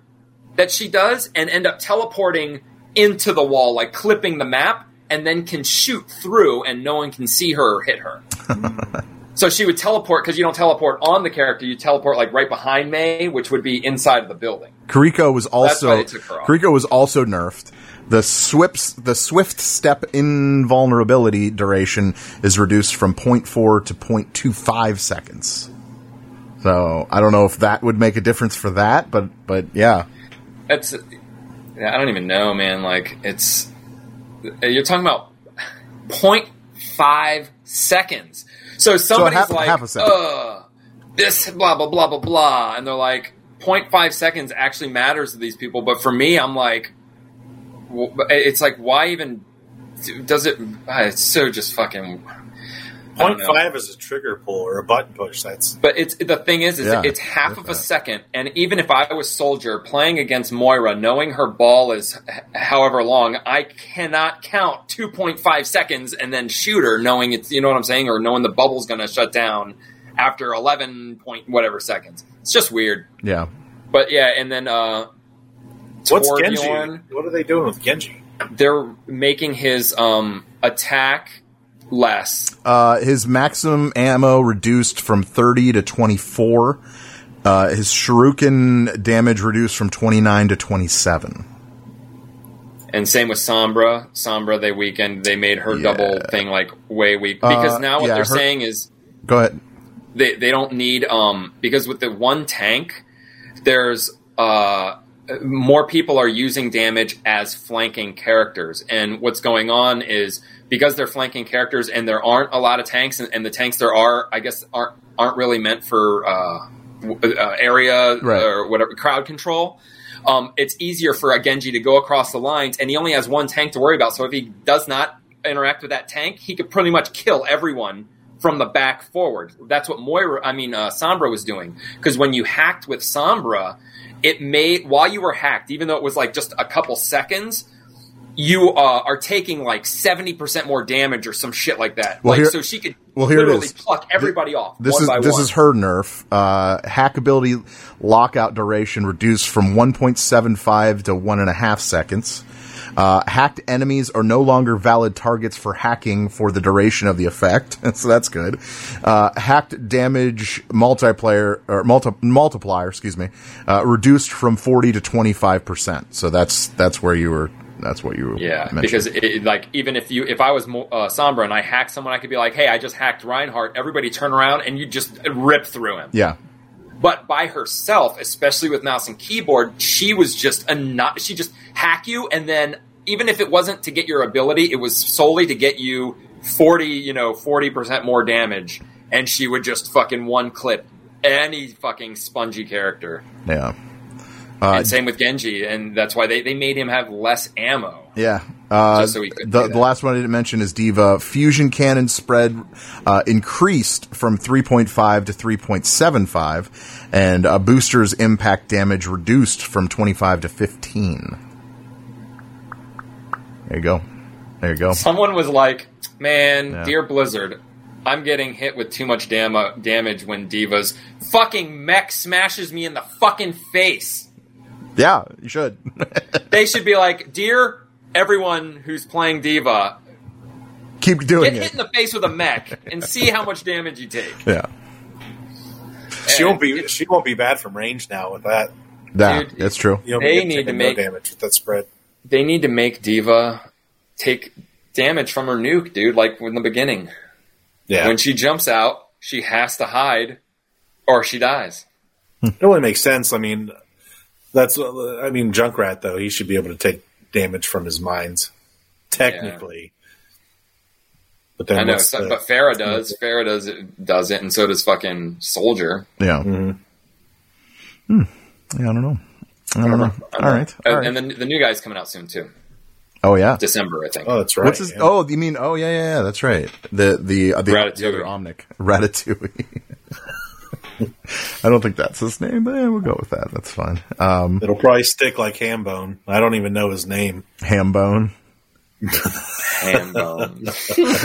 that she does and end up teleporting into the wall, like clipping the map, and then can shoot through, and no one can see her or hit her. So she would teleport because you don't teleport on the character; you teleport like right behind Mei, which would be inside of the building. Kiriko was also they took her off. Kiriko was also nerfed. The swift the swift step invulnerability duration is reduced from 0.4 to 0.25 seconds. So I don't know if that would make a difference for that, but but yeah, That's I don't even know, man. Like it's you're talking about 0.5 seconds. So somebody's half- like, half. "Uh, this blah blah blah blah blah," and they're like, 0.5 seconds actually matters to these people. But for me, I'm like, it's like, why even does it? ah, It's so just fucking. I don't Point know. five is a trigger pull or a button push. That's But it's the thing is, is Yeah, it's half get of that. a second, and even if I was soldier playing against Moira, knowing her ball is h- however long, I cannot count two point five seconds and then shoot her, knowing it's you know what I'm saying, or knowing the bubble's going to shut down after eleven point whatever seconds. It's just weird. yeah. But yeah, and then uh, what's Genji? What are they doing with Genji? they're making his um, attack less. Uh, his maximum ammo reduced from 30 to 24. Uh, his shuriken damage reduced from 29 to 27. And same with Sombra. Sombra, they weakened. They made her double thing like way weak because Uh, now what yeah, they're her- saying is Go ahead. they they don't need um because with the one tank, there's uh more people are using damage as flanking characters. And what's going on is because they're flanking characters and there aren't a lot of tanks, and, and the tanks there are, I guess, aren't aren't really meant for uh, uh, area Right. or whatever crowd control. Um, it's easier for a Genji to go across the lines, and he only has one tank to worry about. So if he does not interact with that tank, he could pretty much kill everyone from the back forward. That's what Moira, I mean, uh, Sombra was doing. Because when you hacked with Sombra, it made, while you were hacked, even though it was like just a couple seconds, you uh, are taking like 70% more damage or some shit like that. Well, like, here- so she could well, here it literally is. pluck everybody off. This one is this one. is her nerf. Uh, hack ability lockout duration reduced from 1.75 to one and a half seconds. Uh, hacked enemies are no longer valid targets for hacking for the duration of the effect, so that's good. Uh, hacked damage multiplayer or multi- multiplier, excuse me, uh, reduced from 40 to 25 percent. So that's that's where you were. That's what you were. Yeah, because it, like even if you if I was Mo- uh, Sombra and I hacked someone, I could be like, "Hey, I just hacked Reinhardt." Everybody turn around and you just rip through him. yeah, But by herself, especially with mouse and keyboard, she was just a not. She just hack you, and then even if it wasn't to get your ability, it was solely to get you forty, you know, forty percent more damage, and she would just fucking one clip any fucking spongy character. yeah. Uh, and same with Genji, and that's why they, they made him have less ammo. Yeah. Uh, Just so the, the last one I didn't mention is D.Va. Fusion cannon spread uh, increased from 3.5 to 3.75, and uh, boosters impact damage reduced from 25 to 15. There you go. There you go. Someone was like, "Man, Yeah. dear Blizzard, I'm getting hit with too much dam- damage when D.Va's fucking mech smashes me in the fucking face." Yeah, you should. They should be like, "Dear everyone who's playing D.Va, Keep doing get hit in the face with a mech and see how much damage you take." Yeah. She won't be. it- She won't be bad from range now with that. That, Dude, that's true. You'll They be need taking to no make- damage with that spread. They need to make D.Va take damage from her nuke, dude. Like in the beginning, Yeah, when she jumps out, she has to hide, or she dies. it only makes sense. I mean, that's. I mean, Junkrat though he should be able to take damage from his mines, technically. But then I know, the- but Pharah does. Pharah does it, does it, and so does fucking Soldier. Yeah. Mm-hmm. Hmm. Yeah, I don't know. I don't know. All right. All And, right. and then the new guy's coming out soon too, Oh, yeah. December, I think. oh, that's right. What's his? yeah. Oh, you mean? Oh, yeah, yeah, yeah. That's right. The the uh, the, Ratatouille. the other Omnic Ratatouille. I don't think that's his name, but yeah, we'll go with that. That's fine. Um, It'll probably stick like Hambone. I don't even know his name. Hambone. Hambone.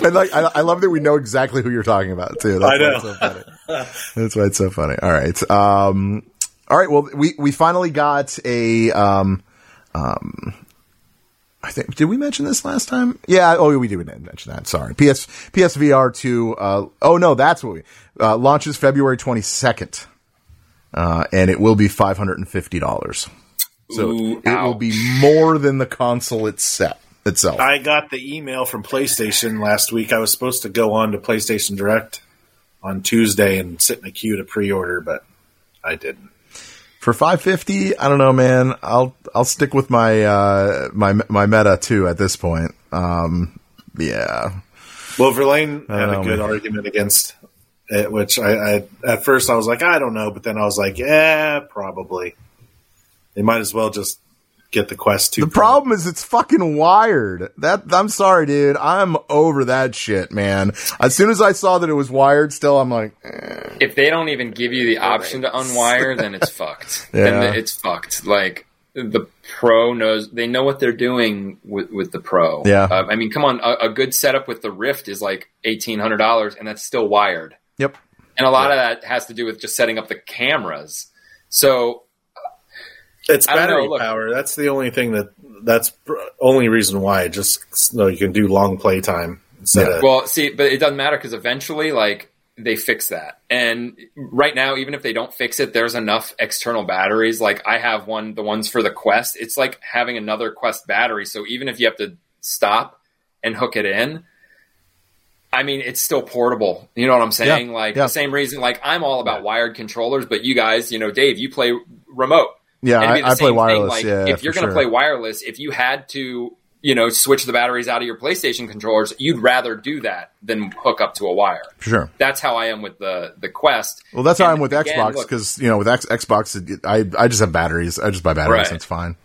and I like. I, I love that we know exactly who you're talking about too. That's I know. Why it's so funny. That's why it's so funny. All right. Um, all right. Well, we we finally got a. Um, um, I think did we mention this last time? Yeah. Oh, we didn't mention that. Sorry. PS PSVR two. Uh, oh no, that's what we uh, launches February twenty second, uh, and it will be five hundred and fifty dollars. So Ooh, it will be more than the console itself. Itself. I got the email from PlayStation last week. I was supposed to go on to PlayStation Direct on Tuesday and sit in a queue to pre-order, but I didn't. For five fifty, I don't know, man. I'll I'll stick with my uh my my meta too at this point. Um, yeah, Well, Verlaine had a good man. argument against it, which I, I at first I was like, I don't know, but then I was like, yeah, probably. They might as well just get the Quest two. the problem is it's fucking wired. That I'm sorry, dude. I'm over that shit, man. As soon as I saw that it was wired, still I'm like, eh. if they don't even give you the option to unwire, then it's fucked. Yeah. Then it's fucked. Like the pro knows they know what they're doing with, with the pro. Yeah. Uh, I mean, come on, a, a good setup with the Rift is like eighteen hundred dollars, and that's still wired. yep, And a lot of that has to do with just setting up the cameras. So It's I don't know, battery power. That's the only thing that that's pr- only reason why. Just so you can do long play time instead Yeah. of Well, see, but it doesn't matter because eventually, like, they fix that. And right now, even if they don't fix it, there's enough external batteries. Like, I have one, the ones for the Quest. It's like having another Quest battery. So even if you have to stop and hook it in, I mean, it's still portable. You know what I'm saying? Yeah, Like, yeah. the same reason, like, I'm all about wired controllers, but you guys, you know, Dave, you play remote. Yeah, And I- I play wireless, Like, yeah, if you're going to sure. play wireless, if you had to, you know, switch the batteries out of your PlayStation controllers, you'd rather do that than hook up to a wire. For sure. That's how I am with the the Quest. Well, that's how I'm with again, Xbox because you know with X, Xbox it, I I just have batteries. I just buy batteries. Right. and It's fine.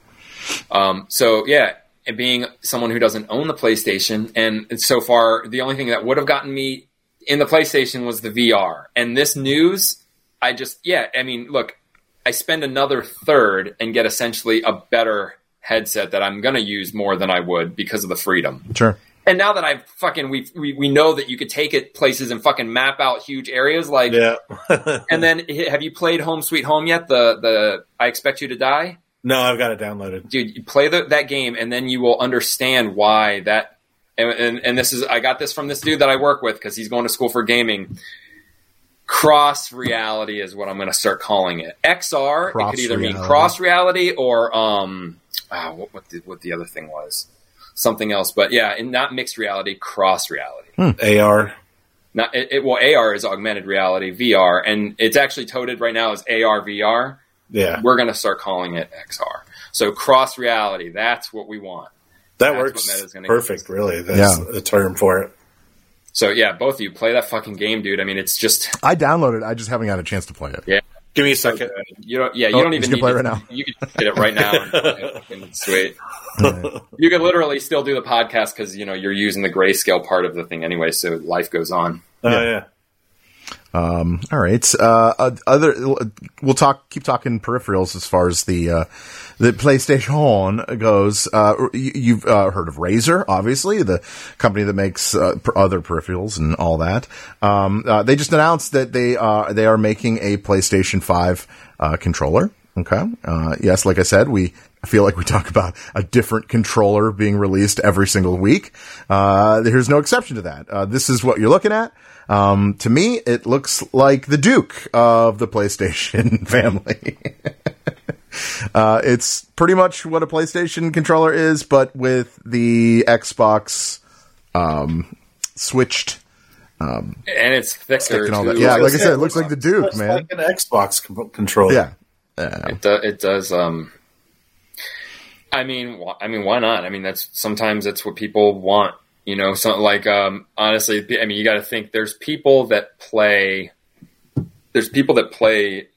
Um, so yeah, and being someone who doesn't own the PlayStation, and so far the only thing that would have gotten me in the PlayStation was the VR. And this news, I just yeah, I mean, look, I spend another third and get essentially a better headset that I'm going to use more than I would because of the freedom. Sure. And now that I've fucking we we we know that you could take it places and fucking map out huge areas like Yeah. and then have you played Home Sweet Home yet? The the I expect you to die? no, I've got it downloaded. dude, you play the, that game and then you will understand why that. And, and, and this is, I got this from this dude that I work with because he's going to school for gaming. Cross reality is what I'm going to start calling it. XR, it could either mean cross reality or um, ah, what what the, what the other thing was, something else. But yeah, and not mixed reality, cross reality. AR. Not it, it, well, AR is augmented reality, VR, and it's actually toted right now as AR VR Yeah. we're going to start calling it XR. So cross reality, that's what we want. That That's works what Meta's gonna perfect, really. That's Yeah. the term for it. So yeah, both of you play that fucking game, dude. I mean, it's just I downloaded. it. I just haven't had a chance to play it. yeah. Give me a second. You don't. Yeah, you Oh, don't you even can need play to it right now. You can get it right now. and play it. Fucking Sweet. You can literally still do the podcast because you know you're using the grayscale part of the thing anyway, so life goes on. Oh, yeah. Um. All right. Uh, uh, other, we'll talk. Keep talking peripherals as far as the uh, the PlayStation goes. Uh, you, you've uh, heard of Razer, obviously, the company that makes uh, other peripherals and all that. Um, uh, they just announced that they uh, they are making a PlayStation Five uh, controller. Okay. Uh, yes, like I said, we feel like we talk about a different controller being released every single week. Uh, there's no exception to that. Uh, this is what you're looking at. Um, to me, it looks like the Duke of the PlayStation family. uh, it's pretty much what a PlayStation controller is, but with the Xbox, um, switched. And it's thicker. and all that. Yeah, like I said, it looks like the Duke, Looks man. like an Xbox com- controller. Yeah. Yeah. It, do, it does. Um, I mean, wh- I mean, why not? I mean, that's sometimes that's what people want. You know, so like um, honestly, I mean, you got to think. There's people that play. There's people that play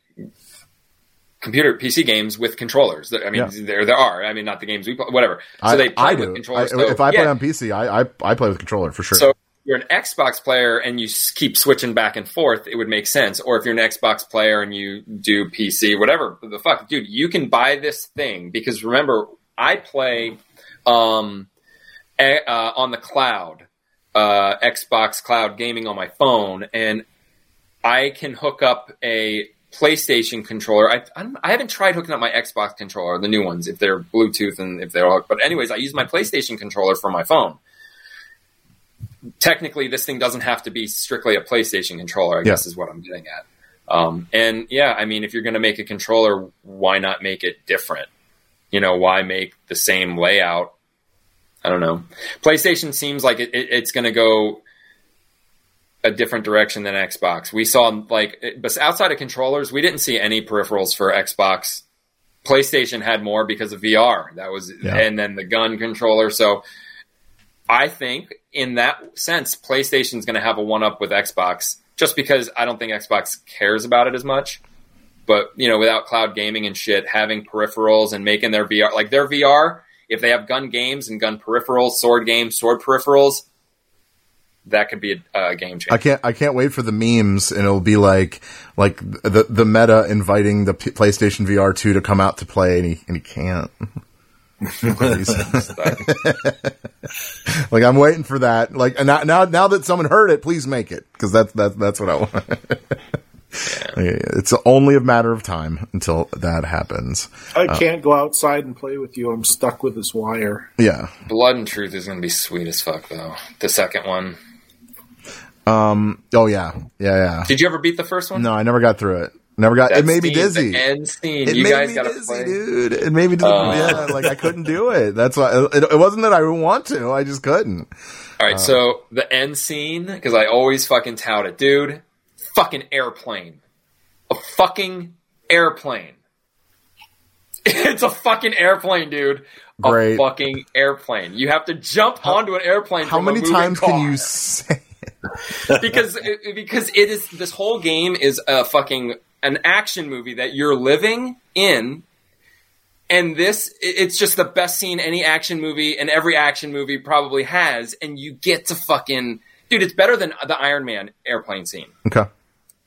computer PC games with controllers. I mean, Yeah. there there are. I mean, not the games we play, whatever. So I, they play I with do. I, controllers. so, if I play on PC, I, I I play with controller for sure. So you're an Xbox player and you keep switching back and forth, it would make sense. Or if you're an Xbox player and you do PC, whatever the fuck, dude, you can buy this thing because remember, I play um, a, uh, on the cloud, uh, Xbox Cloud Gaming on my phone, and I can hook up a PlayStation controller. I, I, don't- I haven't tried hooking up my Xbox controller, the new ones, if they're Bluetooth and if they're all hooked. But anyways, I use my PlayStation controller for my phone technically this thing doesn't have to be strictly a PlayStation controller, I guess is what I'm getting at. Um, and yeah, I mean, if you're going to make a controller, why not make it different? You know, why make the same layout? I don't know. PlayStation seems like it, it, it's going to go a different direction than Xbox. We saw like, but outside of controllers, we didn't see any peripherals for Xbox. PlayStation had more because of VR. That was, Yeah. and then the gun controller. So I think in that sense, PlayStation's going to have a one up with Xbox just because I don't think Xbox cares about it as much. But, you know, without cloud gaming and shit, having peripherals and making their VR, like their VR, if they have gun games and gun peripherals, sword games, sword peripherals, that could be a, a game I changer. can't. I can't wait for the memes, and it'll be like like the the meta inviting the P- PlayStation VR two to come out to play, and he and he can't. Like I'm waiting for that. Like and now now now that someone heard it, please make it because that's that's that's what I want. Yeah, It's only a matter of time until that happens. I uh, can't go outside and play with you. I'm stuck with this wire. Yeah. Blood and Truth is going to be sweet as fuck, though. The second one. Oh yeah. Yeah. Yeah. Did you ever beat the first one? No, I never got through it. Never got. That it made me dizzy. The end scene. It you made guys me got to dizzy, play. dude. It made me dizzy. Uh. yeah, like I couldn't do it. That's why it, it wasn't that I didn't want to. I just couldn't. All right, so the end scene because I always fucking tout it, dude. Fucking airplane, a fucking airplane. It's a fucking airplane, dude. Great. A fucking airplane. You have to jump onto an airplane. How many times can you say? because because it is this whole game is a fucking an action movie that you're living in. And this it's just the best scene any action movie and every action movie probably has. And you get to fucking dude it's better than the iron man airplane scene. Okay.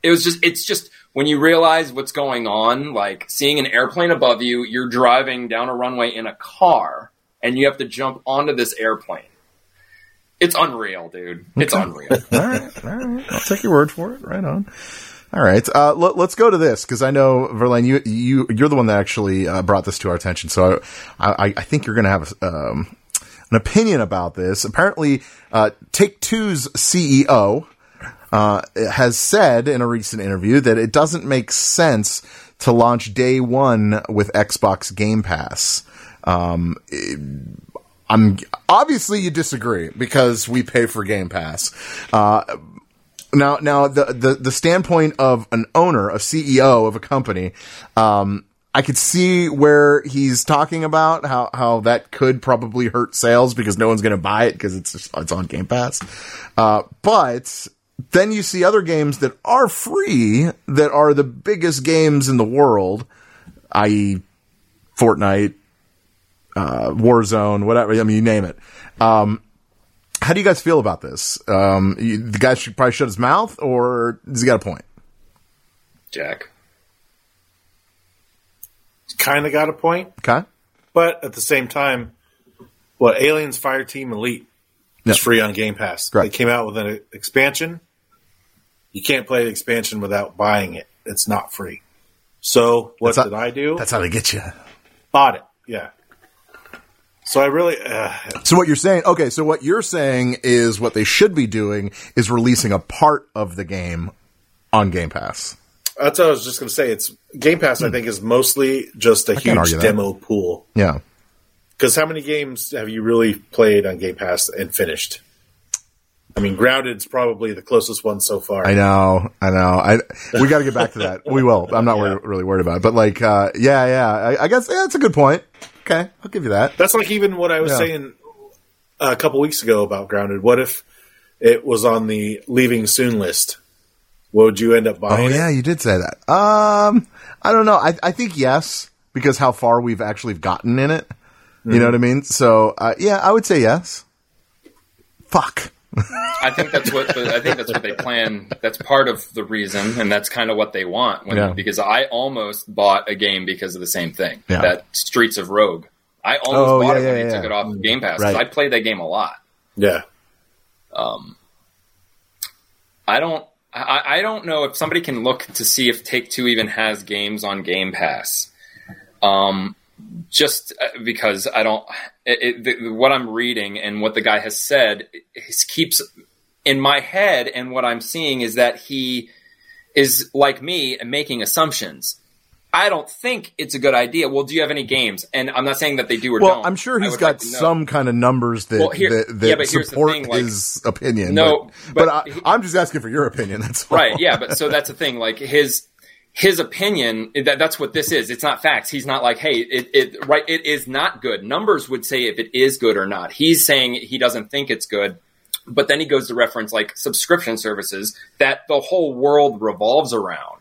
it was just it's just when you realize what's going on like seeing an airplane above you you're driving down a runway in a car and you have to jump onto this airplane it's unreal dude it's unreal All right, all right. I'll take your word for it. Right on. All right, uh, let, us go to this because I know Verlaine, you you you're the one that actually uh, brought this to our attention. So I I, I think you're going to have um, an opinion about this. Apparently, uh, Take Two's CEO uh, has said in a recent interview that it doesn't make sense to launch day one with Xbox Game Pass. Um, I'm obviously you disagree because we pay for Game Pass. Uh, now, now the, the the standpoint of an owner, a CEO of a company, um, I could see where he's talking about how how that could probably hurt sales because no one's going to buy it because it's just, it's on Game Pass. Uh, but then you see other games that are free that are the biggest games in the world, i.e., Fortnite, uh, Warzone, whatever. I mean, you name it. Um, how do you guys feel about this? Um, you, the guy should probably shut his mouth, or does he got a point? jack Kind of got a point, Okay. but at the same time, what Aliens Fireteam Elite is Yeah. free on Game Pass. Correct. They came out with an expansion. You can't play the expansion without buying it. It's not free. So what That's did how- I do? That's how they get you. Bought it. Yeah. So I really, uh, So what you're saying? Okay. So what you're saying is what they should be doing is releasing a part of the game on Game Pass. that's what I was just going to say. It's Game Pass. I think is mostly just a huge argue that. demo pool. Yeah. Because how many games have you really played on Game Pass and finished? I mean, Grounded's probably the closest one so far. I know, I know. I we got to get back to that. We will. I'm not wor- really worried about it, but like, uh, yeah, yeah. I, I guess yeah, that's a good point. Okay, I'll give you that. That's like even what I was Yeah. saying a couple weeks ago about Grounded. What if it was on the leaving soon list? What Would you end up buying? Oh yeah, you did say that. Um, I don't know. I I think yes because how far we've actually gotten in it. You know what I mean? So uh, yeah, I would say yes. Fuck. I think that's what the, I think that's what they plan. That's part of the reason, and that's kind of what they want. When, Yeah. Because I almost bought a game because of the same thing. Yeah. That Streets of Rogue. I almost Oh, bought yeah, it when yeah, they yeah. took it off of Game Pass. 'cause Right. I played that game a lot. Yeah. Um. I don't. I, I don't know if somebody can look to see if Take Two even has games on Game Pass. Um, just uh, because I don't. It, it, the, what I'm reading and what the guy has said keeps in my head, and what I'm seeing is that he is like me making assumptions. I don't think it's a good idea. Well, do you have any games? And I'm not saying that they do or Well, don't. I'm sure he's got like some kind of numbers that Well, here- that, that yeah, support thing, like- his opinion. No, but, but, but I, I'm just asking for your opinion. That's all. right yeah but so that's the thing like his his opinion that, that's what this is it's not facts he's not like hey it, it right it is not good numbers would say if it is good or not he's saying he doesn't think it's good but then he goes to reference like subscription services that the whole world revolves around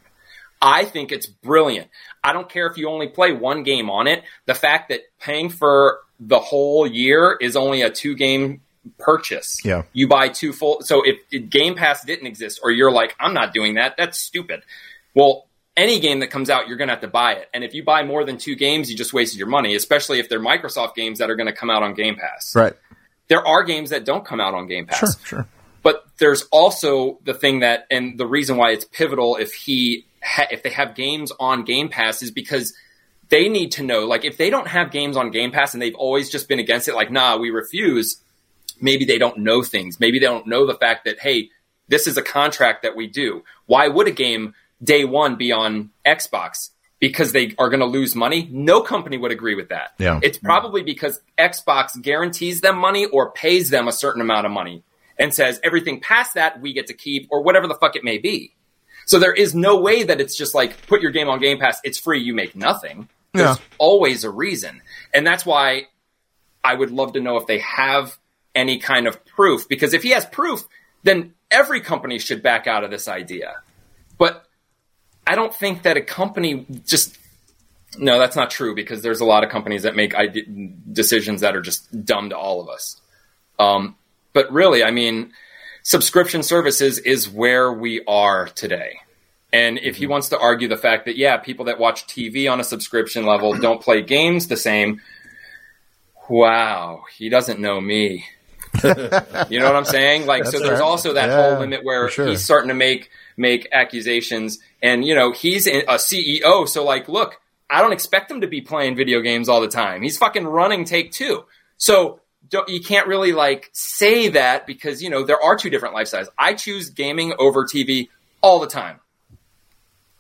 I think it's brilliant. I don't care if you only play one game on it. The fact that paying for the whole year is only a two game purchase. Yeah. You buy two full. So if, if Game Pass didn't exist, or you're like, I'm not doing that, that's stupid. Well, any game that comes out, you're going to have to buy it. And if you buy more than two games, you just wasted your money, especially if they're Microsoft games that are going to come out on Game Pass. Right. There are games that don't come out on Game Pass. Sure. Sure. But there's also the thing that, and the reason why it's pivotal if he, ha- if they have games on Game Pass is because they need to know, like, if they don't have games on Game Pass and they've always just been against it, like, nah, we refuse. Maybe they don't know things. Maybe they don't know the fact that, hey, this is a contract that we do. Why would a game day one be on Xbox? Because they are going to lose money? No company would agree with that. Yeah. It's probably because Xbox guarantees them money or pays them a certain amount of money and says everything past that we get to keep or whatever the fuck it may be. So there is no way that it's just like put your game on Game Pass, it's free, you make nothing. There's Yeah. always a reason. And that's why I would love to know if they have any kind of proof. Because if he has proof, then every company should back out of this idea. But I don't think that a company just. No, that's not true because there's a lot of companies that make decisions that are just dumb to all of us. Um, but really, I mean, subscription services is where we are today. And if he wants to argue the fact that, yeah, people that watch TV on a subscription level don't play games the same, wow, he doesn't know me. you know what I'm saying? Like, so there's right. also that Yeah, whole limit where sure. he's starting to make make accusations, and you know he's a CEO, so like, look, I don't expect him to be playing video games all the time. He's fucking running Take Two, so don't, you can't really like say that because you know there are two different lifestyles. I choose gaming over TV all the time,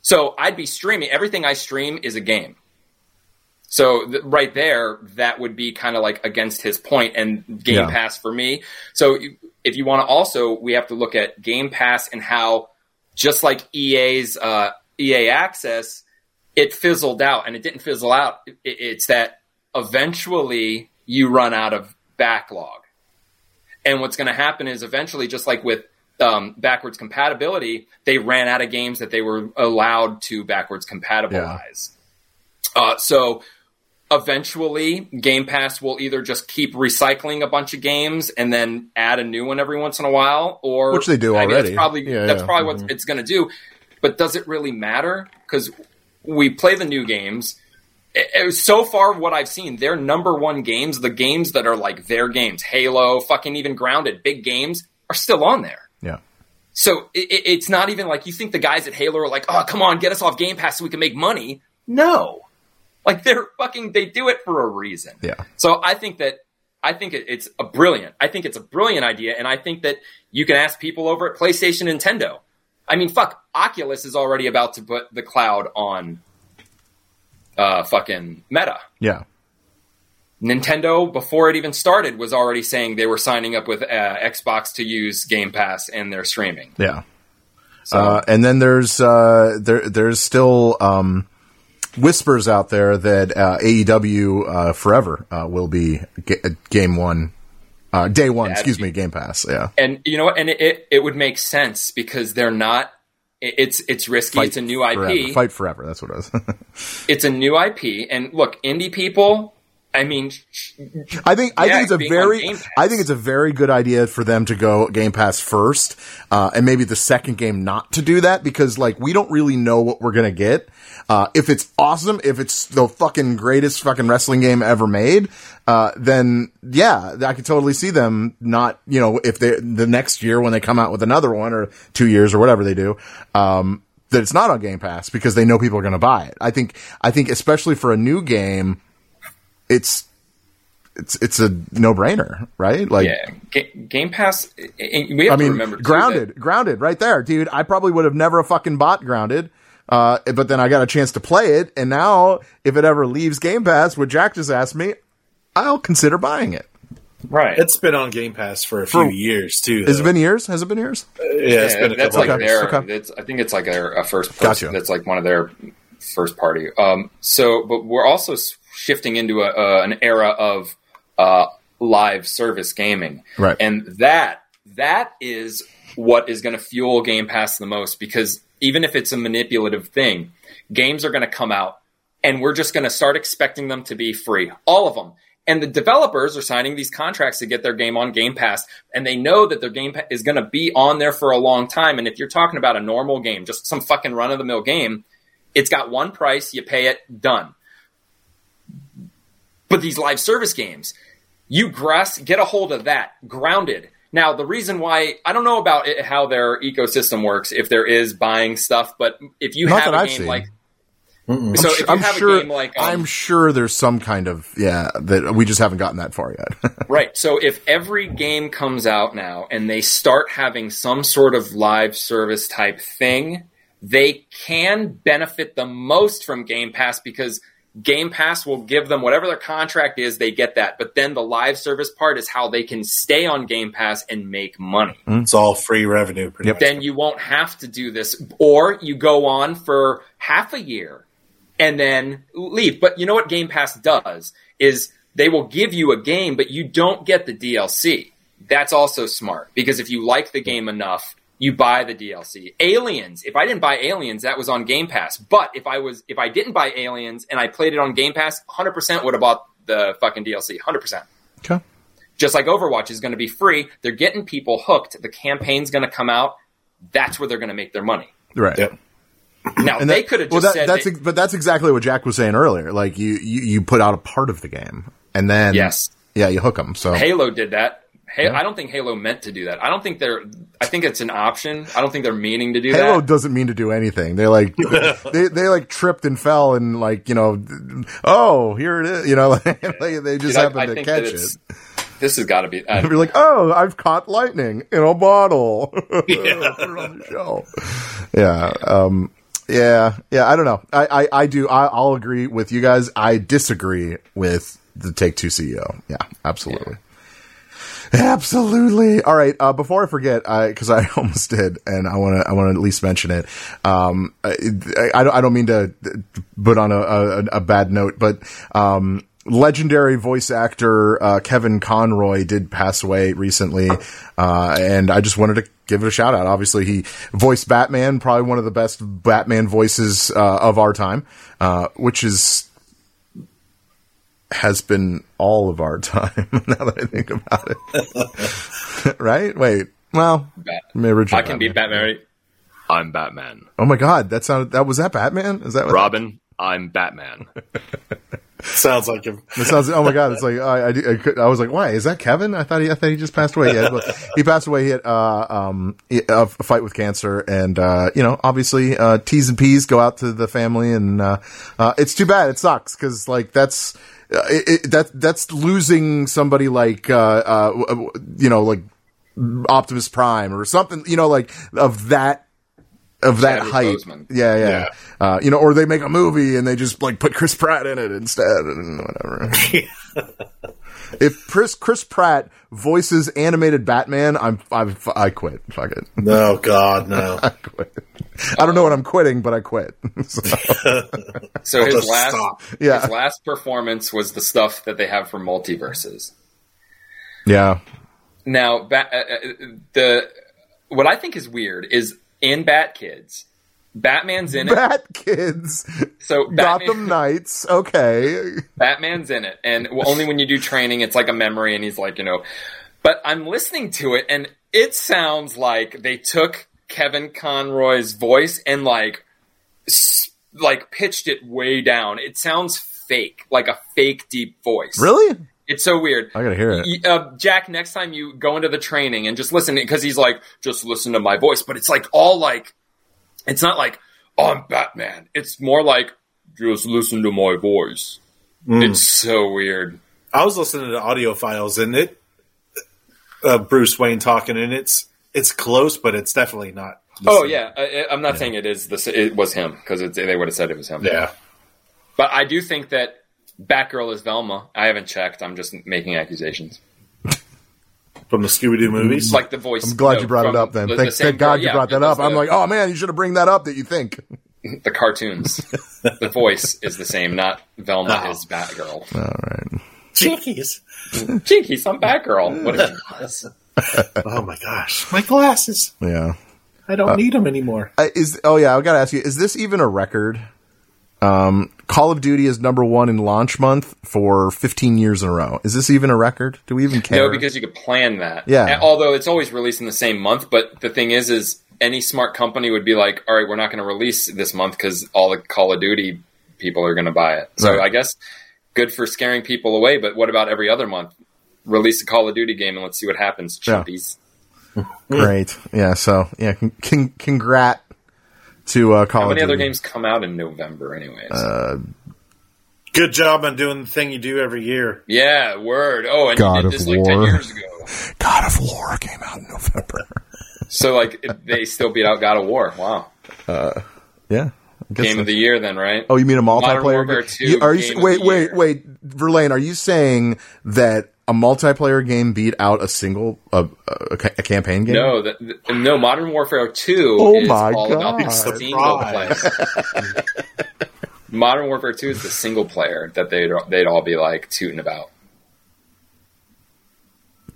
so I'd be streaming. Everything I stream is a game. So th- right there, that would be kind of like against his point and Game Yeah. Pass for me. So if you want to also, we have to look at Game Pass and how, just like EA's uh, EA Access, it fizzled out, and it didn't fizzle out. It, it's that eventually you run out of backlog, and what's going to happen is eventually, just like with um, backwards compatibility, they ran out of games that they were allowed to backwards compatibilize. Uh, so eventually, Game Pass will either just keep recycling a bunch of games and then add a new one every once in a while, or Which they do I mean, already. that's probably Yeah, that's yeah. probably what mm-hmm. it's going to do. But does it really matter? Because we play the new games. It- it- so far, what I've seen, their number one games, the games that are like their games, Halo, fucking even Grounded, big games, are still on there. Yeah. So it- it's not even like you think the guys at Halo are like, oh, come on, get us off Game Pass so we can make money. No. Like they're fucking, they do it for a reason. Yeah. So I think that, I think it, it's a brilliant, I think it's a brilliant idea. And I think that you can ask people over at PlayStation, Nintendo. I mean, fuck, Oculus is already about to put the cloud on, uh, fucking Meta. Yeah. Nintendo, before it even started, was already saying they were signing up with uh, Xbox to use Game Pass and their streaming. Yeah. So, Uh, and then there's uh, there there's still um, whispers out there that uh, AEW uh, Forever uh, will be ga- game one, uh, day one. Excuse you- me, Game Pass. Yeah, and you know what? And it, it, it would make sense because they're not. it- It's it's risky. it's a new IP. Forever. Fight forever. That's what it is. It's a new IP. And look, indie people. I mean, I think I think it's a very I think it's a very good idea for them to go Game Pass first, uh, and maybe the second game not to do that because like we don't really know what we're gonna get. Uh, if it's awesome, if it's the fucking greatest fucking wrestling game ever made, uh, then yeah, I could totally see them not, you know, if they the next year when they come out with another one or two years or whatever they do, um, that it's not on Game Pass because they know people are going to buy it. I think I think especially for a new game, it's it's it's a no brainer, right? Like, yeah, Ga- Game Pass. We have I mean, to remember too, grounded, that- grounded, right there, dude. I probably would have never fucking bought grounded. Uh, but then I got a chance to play it, and now if it ever leaves Game Pass, what Jack just asked me, I'll consider buying it. right? It's been on Game Pass for a few For- years too. Has it been years? Has it been years? yeah, it's Yeah, been a that's like Okay, years. their. okay. It's, I think it's like a, a first Gotcha. That's like one of their first party. Um, so, but we're also s- shifting into a, uh, an era of uh, live service gaming, Right. And that that is what is going to fuel Game Pass the most because even if it's a manipulative thing, games are going to come out, and we're just going to start expecting them to be free, all of them. And the developers are signing these contracts to get their game on Game Pass, and they know that their game pa- is going to be on there for a long time. And if you're talking about a normal game, just some fucking run of the mill game, it's got one price, you pay it, done. But these live service games, you grass get a hold of that, grounded. Now, the reason why I don't know about it, how their ecosystem works, if there is buying stuff, but if you Not have a I've game seen. like Mm-mm. so, I'm if su- you I'm have sure. a game like um, I'm sure there's some kind of yeah that we just haven't gotten that far yet. Right. So if every game comes out now and they start having some sort of live service type thing, they can benefit the most from Game Pass because Game Pass will give them whatever their contract is, they get that. But then the live service part is how they can stay on Game Pass and make money. Mm, it's all free revenue. Pretty Yep. Then you won't have to do this, or you go on for half a year and then leave. But you know what Game Pass does is they will give you a game, but you don't get the DLC. That's also smart because if you like the game enough, you buy the DLC. Aliens, if I didn't buy Aliens, that was on Game Pass. But if I was if I didn't buy Aliens and I played it on Game Pass, 100% would have bought the fucking DLC. 100%. Okay. Just like Overwatch is going to be free, they're getting people hooked. The campaign's going to come out. That's where they're going to make their money. Right. Yep. Now And they could have well, just that, said, that's they- but that's exactly what Jack was saying earlier. Like you, you, you put out a part of the game, and then Yes. yeah, you hook them. So Halo did that. Ha- Yeah. I don't think Halo meant to do that. I don't think they're. I think it's an option. I don't think they're meaning to do Halo that. Halo doesn't mean to do anything. They like they they like tripped and fell and like you know, oh here it is. You know, like, they they just Dude, happened I to catch it. This has got to be. uh, You're like, oh, I've caught lightning in a bottle. Yeah. On the shelf. Yeah. Um, yeah. Yeah. I don't know. I, I, I do. I, I'll agree with you guys. I disagree with the Take Two CEO. Yeah. Absolutely. Absolutely. All right. Uh, before I forget, I, cause I almost did, and I want to, I want to at least mention it. Um, I, I don't, I don't mean to put on a, a, a bad note, but, um, legendary voice actor, uh, Kevin Conroy did pass away recently. Uh, and I just wanted to give it a shout out. Obviously, he voiced Batman, probably one of the best Batman voices, uh, of our time, uh, which is, has been all of our time now that I think about it. right? Wait. Well, Bat- original I can be Batman. Batman. I'm Batman. Oh my god, that sounded that was that Batman? Is that what Robin, I'm Batman. Sounds like him. That sounds. Oh my god! It's like I, I, I, could- I was like, why is that Kevin? I thought he, I thought he just passed away. Yeah, but he passed away. He had uh, um, a fight with cancer, and uh, you know, obviously, uh, T's and P's go out to the family, and uh, uh, it's too bad. It sucks because like that's it, it, that that's losing somebody like uh, uh, you know, like Optimus Prime or something. You know, like of that of that Chadwick height. Boseman. Yeah, yeah. Yeah. Uh, you know, or they make a movie and they just like put Chris Pratt in it instead and whatever. if Chris Chris Pratt voices animated Batman, I'm I I quit. Fuck it. No, God, no. I quit. I don't know what I'm quitting, but I quit. So, So his last, stop. Yeah. his last performance was the stuff that they have for MultiVersus. yeah. Now, ba- uh, uh, the what I think is weird is in Bat Kids, Batman's in it. Bat Kids, So Gotham Knights. Okay. Batman's in it, and only when you do training, it's like a memory, and he's like, you know. But I'm listening to it, and it sounds like they took Kevin Conroy's voice and like, like pitched it way down. It sounds fake, like a fake deep voice. Really? It's so weird. I gotta hear it. Uh, Jack, next time you go into the training and just listen, because he's like, just listen to my voice, but it's like all like, it's not like, oh, I'm Batman. It's more like, just listen to my voice. It's so weird. I was listening to audio files and it, uh, Bruce Wayne talking, and it's it's close, but it's definitely not. the Oh same. yeah, I, I'm not saying it is the it was him because they would have said it was him. yeah. but I do think that Batgirl is Velma. I haven't checked. I'm just making accusations. From the Scooby Doo movies. Like the voice. I'm glad no, you brought it up then. the- thank, the thank God girl- you yeah, brought that because up. I'm like, oh man, you should have bring that up that you think. the cartoons. the voice is the same, not Velma Oh. is Batgirl. All right. Jinkies. Jinky, some Batgirl. What is this? Oh my gosh. My glasses. Yeah. I don't need them anymore. Uh, is oh yeah, I gotta ask you: Is this even a record? Um, Call of Duty is number one in launch month for 15 years in a row. Is this even a record? Do we even care? No, because you could plan that. Yeah. And although it's always released in the same month, but the thing is, is any smart company would be like, all right, we're not going to release this month because all the Call of Duty people are going to buy it. So Right. I guess good for scaring people away. But what about every other month? Release a Call of Duty game and let's see what happens. Yeah. Chumpies. great. Yeah. So yeah, con- con- congrat to uh, Call How many of other games come out in November, anyways? Uh, Good job on doing the thing you do every year. yeah, word. Oh, and God you of did this like ten War. years ago. God of War came out in November. So like they still beat out God of War. Wow, Uh, yeah. Game so. of the year then, right? Oh, you mean a multiplayer? Warfare game? 2 You- are you game of wait, the wait, year. wait, Verlaine? Are you saying that a multiplayer game beat out a single a, a, a campaign game? No, that no. Modern Warfare Two Oh is my all about God. the single player. Modern Warfare Two is the single player that they'd they'd all be like tooting about.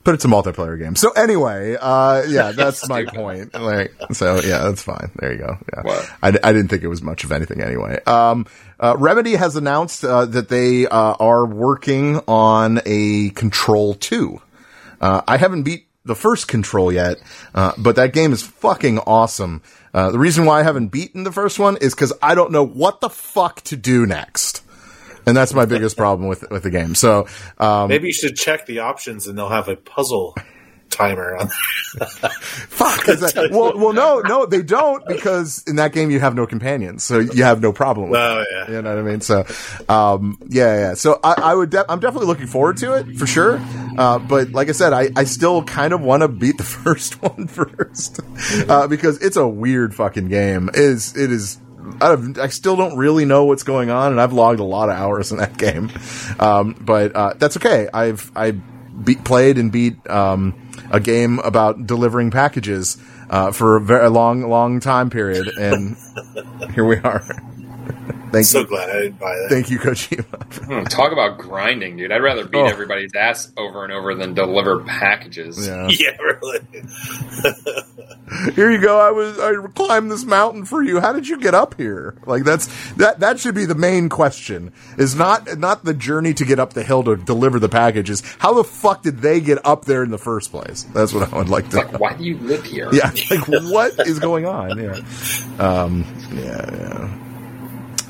But it's a multiplayer game. So anyway, uh, yeah, that's my point. Like, so yeah, that's fine. There you go. Yeah? I, I didn't think it was much of anything anyway. Um, uh, Remedy has announced uh, that they uh, are working on a Control Two. Uh, I haven't beat the first Control yet, uh, but that game is fucking awesome. Uh, the reason why I haven't beaten the first one is because I don't know what the fuck to do next. And that's my biggest problem with with the game. So, um, Maybe you should check the options, and they'll have a puzzle timer on. Fuck. is that- well, well, no, no, they don't because in that game you have no companions, so you have no problem. With Oh, it. yeah. You know what I mean? So, um, yeah, yeah. So I, I would, de- I'm definitely looking forward to it for sure. Uh, but like I said, I, I still kind of want to beat the first one first uh, because it's a weird fucking game. It is it is. I, I still don't really know what's going on, and I've logged a lot of hours in that game. Um, but uh, that's okay. I've I beat, played and beat um, a game about delivering packages uh, for a very long, long time period, and here we are. Thank so you, glad I didn't buy that. thank you, Kojima. Hmm, talk about grinding, dude. I'd rather beat Oh. everybody's ass over and over than deliver packages. Yeah. yeah, really. Here you go. I was I climbed this mountain for you. How did you get up here? Like that's that that should be the main question. Is not not the journey to get up the hill to deliver the packages. How the fuck did they get up there in the first place? That's what I would like to. know. Why do you live here? Yeah, like what is going on? Yeah, um, yeah, yeah,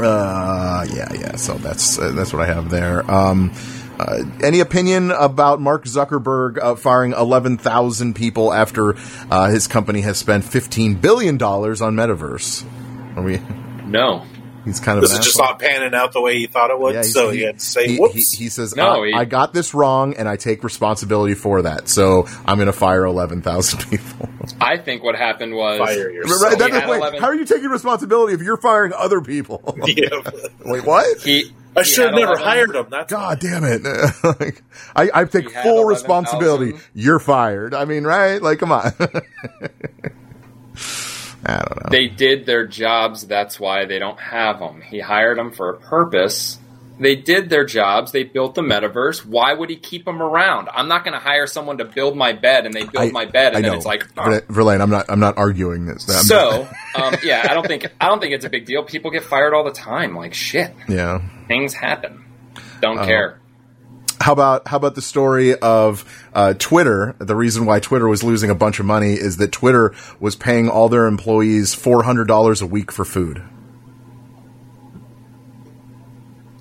uh, yeah, yeah. So that's uh, that's what I have there. Um, uh, any opinion about Mark Zuckerberg uh, firing eleven thousand people after uh, his company has spent fifteen billion dollars on metaverse? Are we? No. He's kind of Was an it just not panning out the way he thought it would? Yeah, so he, had to say, he, "Whoops." he, he says, No, I, he- I got this wrong, and I take responsibility for that. So I'm going to fire eleven thousand people." I think what happened was Fire yourself. Right, that- wait, 11 how are you taking responsibility if you're firing other people? yeah. wait, what? he. I should have never 11 hired him. That's God damn it! like, I, I take full 11,000. responsibility. You're fired. I mean, right? Like, come on. I don't know. They did their jobs. That's why they don't have them. He hired them for a purpose. They did their jobs. They built the metaverse. Why would he keep them around? I'm not going to hire someone to build my bed, and they build I- my bed, and I then know. it's like, oh. Verlaine, I'm not. I'm not arguing this. I'm so um, yeah. I don't think I don't think it's a big deal. People get fired all the time. Like shit, yeah. things happen. Don't Uh-huh. care. How about how about the story of uh, Twitter? The reason why Twitter was losing a bunch of money is that Twitter was paying all their employees four hundred dollars a week for food.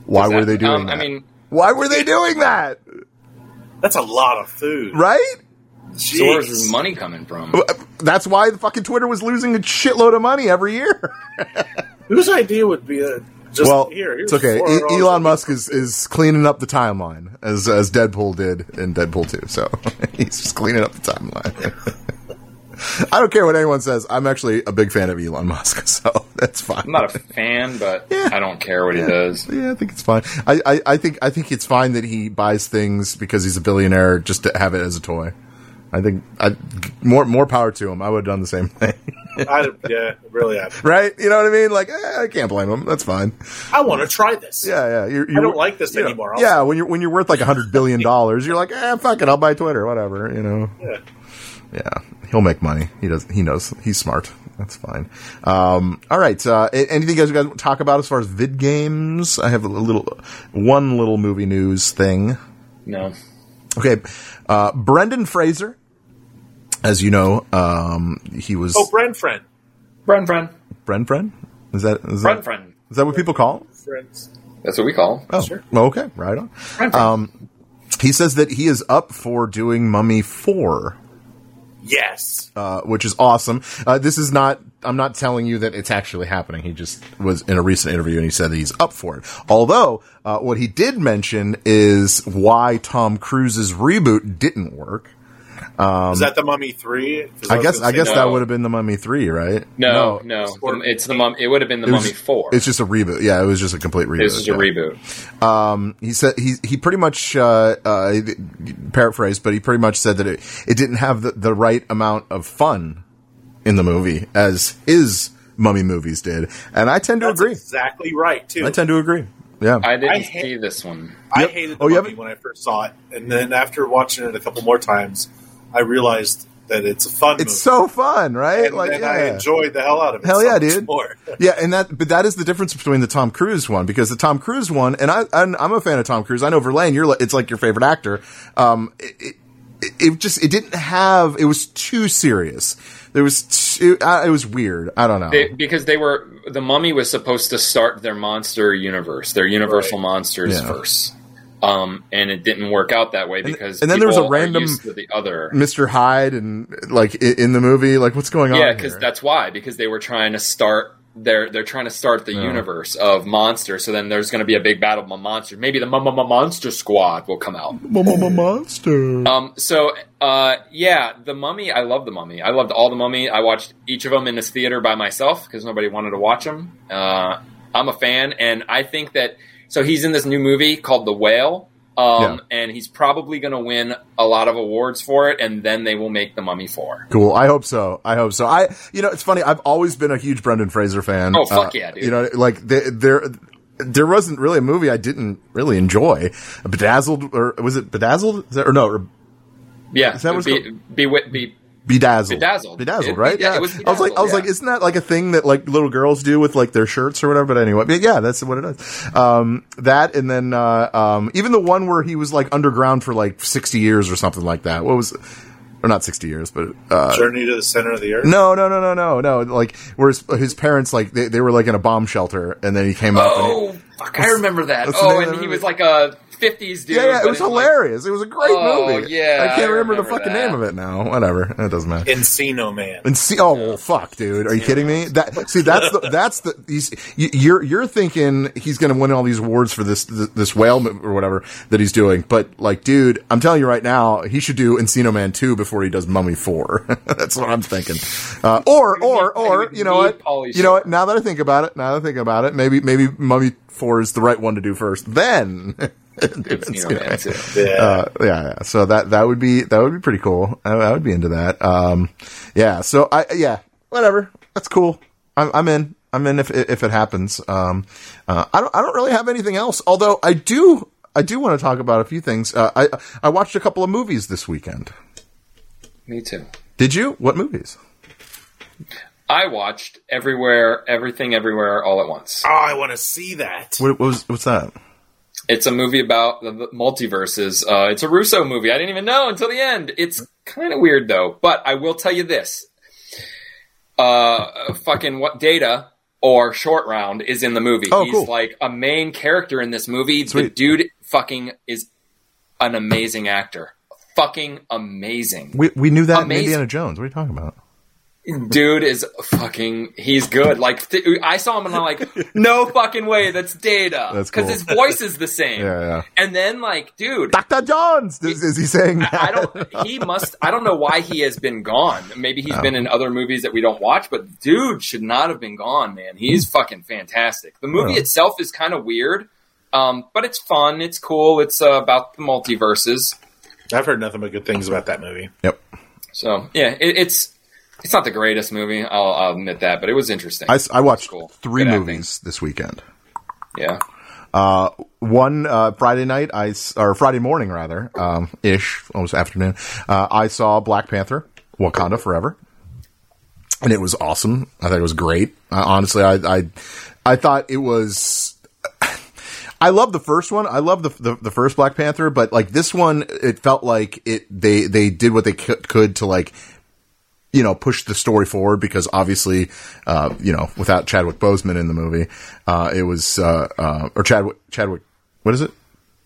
Why Is were they doing um, that? I mean, why were they doing that? That's a lot of food. Right? so where's Jeez. his money coming from? That's why the fucking Twitter was losing a shitload of money every year. Whose idea would be a just well, here? it's okay. E- Elon Musk is, is cleaning up the timeline as as Deadpool did in Deadpool 2. So he's just cleaning up the timeline. I don't care what anyone says. I'm actually a big fan of Elon Musk, so that's fine. I'm not a fan, but Yeah. I don't care what he does. yeah, I think it's fine. I, I, I think I think it's fine that he buys things because he's a billionaire just to have it as a toy. I think I, more more power to him. I would have done the same thing, I, yeah, really. I, right? You know what I mean? Like eh, I can't blame him. That's fine. I want to try this. Yeah, yeah. You're, you're, don't like this you know, anymore. I'll- yeah, when you're when you're worth like a hundred billion dollars, you're like, eh, fuck it, I'll buy Twitter, whatever. You know. Yeah. Yeah, he'll make money. He does. He knows. He's smart. That's fine. Um, all right. Uh, anything you guys, you guys talk about as far as vid games? I have a little, one little movie news thing. No. Okay, uh, Brendan Fraser, as you know, um, he was Oh, Brent friend. Friend, friend. Bren Friend. Is that is Friend, that, friend. is that what people call? Him? Friends. That's what we call him. Oh, Sure. okay, right on. Friend, friend. Um, he says that he is up for doing Mummy Four. Yes. uh, which is awesome. Uh, this is not. I'm not telling you that it's actually happening. He just was in a recent interview and he said that he's up for it. Although, uh, what he did mention is why Tom Cruise's reboot didn't work. Is that the Mummy Three? I was guess. I guess no. that would have been the Mummy Three, right? no, no, It's the mum. It would have been the was- Mummy Four. It's just a reboot. Yeah, it was just a complete reboot. This is a yeah. reboot. Um, he said he he pretty much uh, uh, paraphrased, but he pretty much said that it it didn't have the, the right amount of fun in the movie as his mummy movies did, and I tend to That's agree. exactly right too. I tend to agree. Yeah, I didn't I hate- see this one. I Yep. hated the Oh, you movie haven't- when I first saw it, and then after watching it a couple more times, I realized that it's a fun. it's movie. so fun, right? and like, then yeah. I enjoyed the hell out of it. Hell so yeah, much dude. More. Yeah, and that, but that is the difference between the Tom Cruise one because the Tom Cruise one, and I, I'm, I'm a fan of Tom Cruise. I know Verlaine, you're, li- it's like your favorite actor. Um, it, it, it just, it didn't have, it was too serious. There was, too, uh, it was weird. I don't know. They, because they were the mummy was supposed to start their monster universe, their Universal Right. monsters Yeah. first, um, and it didn't work out that way because and then there was a random- the other. Mr. Hyde and like in the movie, like what's going on? Yeah, because that's why because they were trying to start. They're they're trying to start the universe of monsters. So then there's going to be a big battle of monsters. Maybe the M- M- M- Monster Squad will come out. Mama monster. Um, so, uh, yeah, the Mummy. I love the Mummy. I loved all the Mummy. I watched each of them in this theater by myself because nobody wanted to watch them. Uh, I'm a fan, and I think that so he's in this new movie called The Whale. Um, and he's probably going to win a lot of awards for it, and then they will make the Mummy Four. Cool. I hope so. I hope so. I, you know, it's funny. I've always been a huge Brendan Fraser fan. Oh, fuck Uh, yeah, dude. You know, like there, there, wasn't really a movie I didn't really enjoy. Bedazzled, or was it Bedazzled? Is that, or no, or Yeah, Is that what's be, be, be, be, Bedazzled. Bedazzled. Bedazzled, It- right? yeah, Yeah. it was I was like, I was Bedazzled, like, yeah. isn't that like a thing that like little girls do with like their shirts or whatever? But anyway, but yeah, that's what it is. Um, that and then uh, um, even the one where he was like underground for like sixty years or something like that. What was? Or not sixty years, but uh, Journey to the Center of the Earth. no, no, no, no, no, no. Like, where his, his parents, like, they, they were like in a bomb shelter, and then he came up. and he, oh, fuck, I remember that. Oh, and he was like a '50s dude. yeah, yeah, it was in, like, hilarious. it was a great Oh, movie. yeah, I can't I remember, the fucking that. name of it now. Whatever, it doesn't matter. Encino Man. And oh well, fuck, dude, are you kidding me? That see, that's the that's the he's you- you're you're thinking he's going to win all these awards for this this, this whale or whatever that he's doing, but like, dude, I'm telling you right now, he should do Encino Man two before he does Mummy four. that's what I'm thinking. Uh, or or or you know what? You know what? Now that I think about it, now that I think about it, maybe maybe Mummy four is the right one to do first. Then. Encino Man. Yeah. Uh, yeah, yeah. So that that would be that would be pretty cool. I, I would be into that. Um, yeah. So I yeah, whatever. That's cool. I'm, I'm in. I'm in if if it happens. Um, uh, I don't I don't really have anything else. Although I do I do want to talk about a few things. Uh, I I watched a couple of movies this weekend. Me too. Did you? What movies? I watched Everywhere, Everything, Everywhere, All at Once. oh, I want to see that. What, what was what's that? It's a movie about the, the multiverses. Uh, it's a Russo movie. I didn't even know until the end. It's kind of weird though. But I will tell you this: uh, fucking what Data or Short Round is in the movie. Oh, He's cool. like a main character in this movie. The Sweet. dude fucking is an amazing actor. Fucking amazing. We we knew that in Indiana Jones. What are you talking about? Dude is fucking he's good like th- i saw him and i'm like no fucking way that's data That's because cool. his voice is the same Yeah, yeah. and then like dude Doctor Jones. Is, is he saying that? I don't. He must. I don't know why he has been gone. Maybe he's been in other movies that we don't watch. But dude should not have been gone, man. He's fucking fantastic. The movie Yeah. itself is kind of weird, um, but it's fun. It's cool. It's uh, about the multiverses. I've heard nothing but good things about that movie. Yep. So yeah, it, it's it's not the greatest movie. I'll, I'll admit that, but it was interesting. I watched Cool. three Good acting. movies this weekend. yeah. Uh, one uh, Friday night, I or Friday morning rather, um, ish, almost afternoon. Uh, I saw Black Panther: Wakanda Forever, and it was awesome. I thought it was great. Uh, honestly, I, I I thought it was. I love the first one. I love the, the the first Black Panther, but like this one, it felt like it they they did what they could, could to like you know, push the story forward because obviously, uh, you know, without Chadwick Boseman in the movie, uh, it was, uh, uh, or Chadwick, Chadwick, what is it?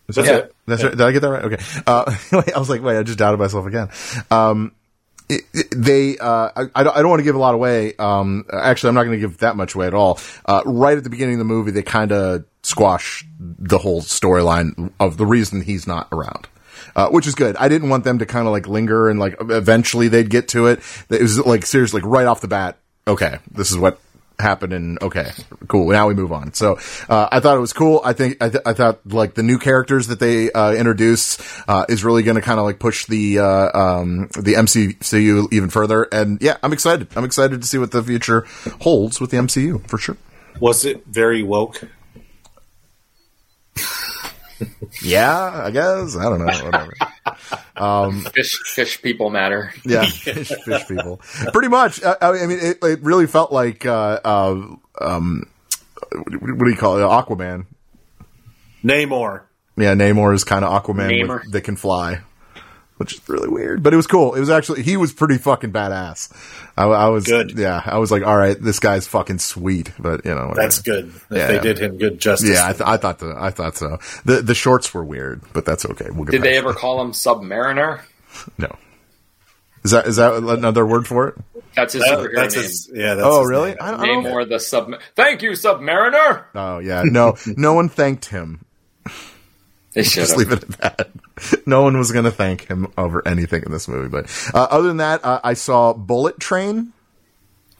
Is that- it. That's right. Did I get that right? Okay. Uh, I was like, wait, I just doubted myself again. Um, it, it- they, uh, I, I don't, I don't want to give a lot away. Um, actually, I'm not going to give that much away at all. Uh, right at the beginning of the movie, they kind of squash the whole storyline of the reason he's not around. Uh, which is good. I didn't want them to kind of like linger and like eventually they'd get to it. It was like seriously, like right off the bat. Okay, this is what happened and Okay, cool. Now we move on. So uh, I thought it was cool. I think I, th- I thought like the new characters that they uh, uh, is really going to kind of like push the uh, um, the MCU even further. And yeah, I'm excited. I'm excited to see what the future holds with the MCU for sure. Was it very woke? Yeah, I guess I don't know. Whatever. Fish, fish people matter. Yeah, fish, fish people. Pretty much. I, I mean, it, it really felt like uh, uh, um, what do you call it? Aquaman. Namor. Yeah, Namor is kind of Aquaman Namor. with, that can fly, which is really weird. But it was cool. It was actually he was pretty fucking badass. I, I was Good. Yeah, I was like, all right, this guy's fucking sweet. But you know, whatever. That's good. If Yeah. they did him good justice. Yeah, I, th- I thought the, I thought so. The the shorts were weird, but that's okay. We'll get. Did they ever call him Submariner? No. Is that is that another word for it? That's his That- superhero that's name. his, yeah. That's Oh, his really? name. I don't, I don't Namor the sub. Thank you, Submariner. Oh yeah, no, no one thanked him. They should Just leave it at that. No one was going to thank him over anything in this movie. But uh, other than that, uh, I saw Bullet Train.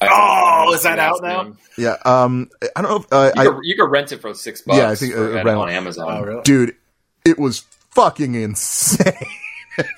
Oh, is that out now? Yeah, um, I don't know. If, uh, You, I, you could rent it for six bucks. Yeah, I think, for uh, it on Amazon. Oh, really? dude, it was fucking insane.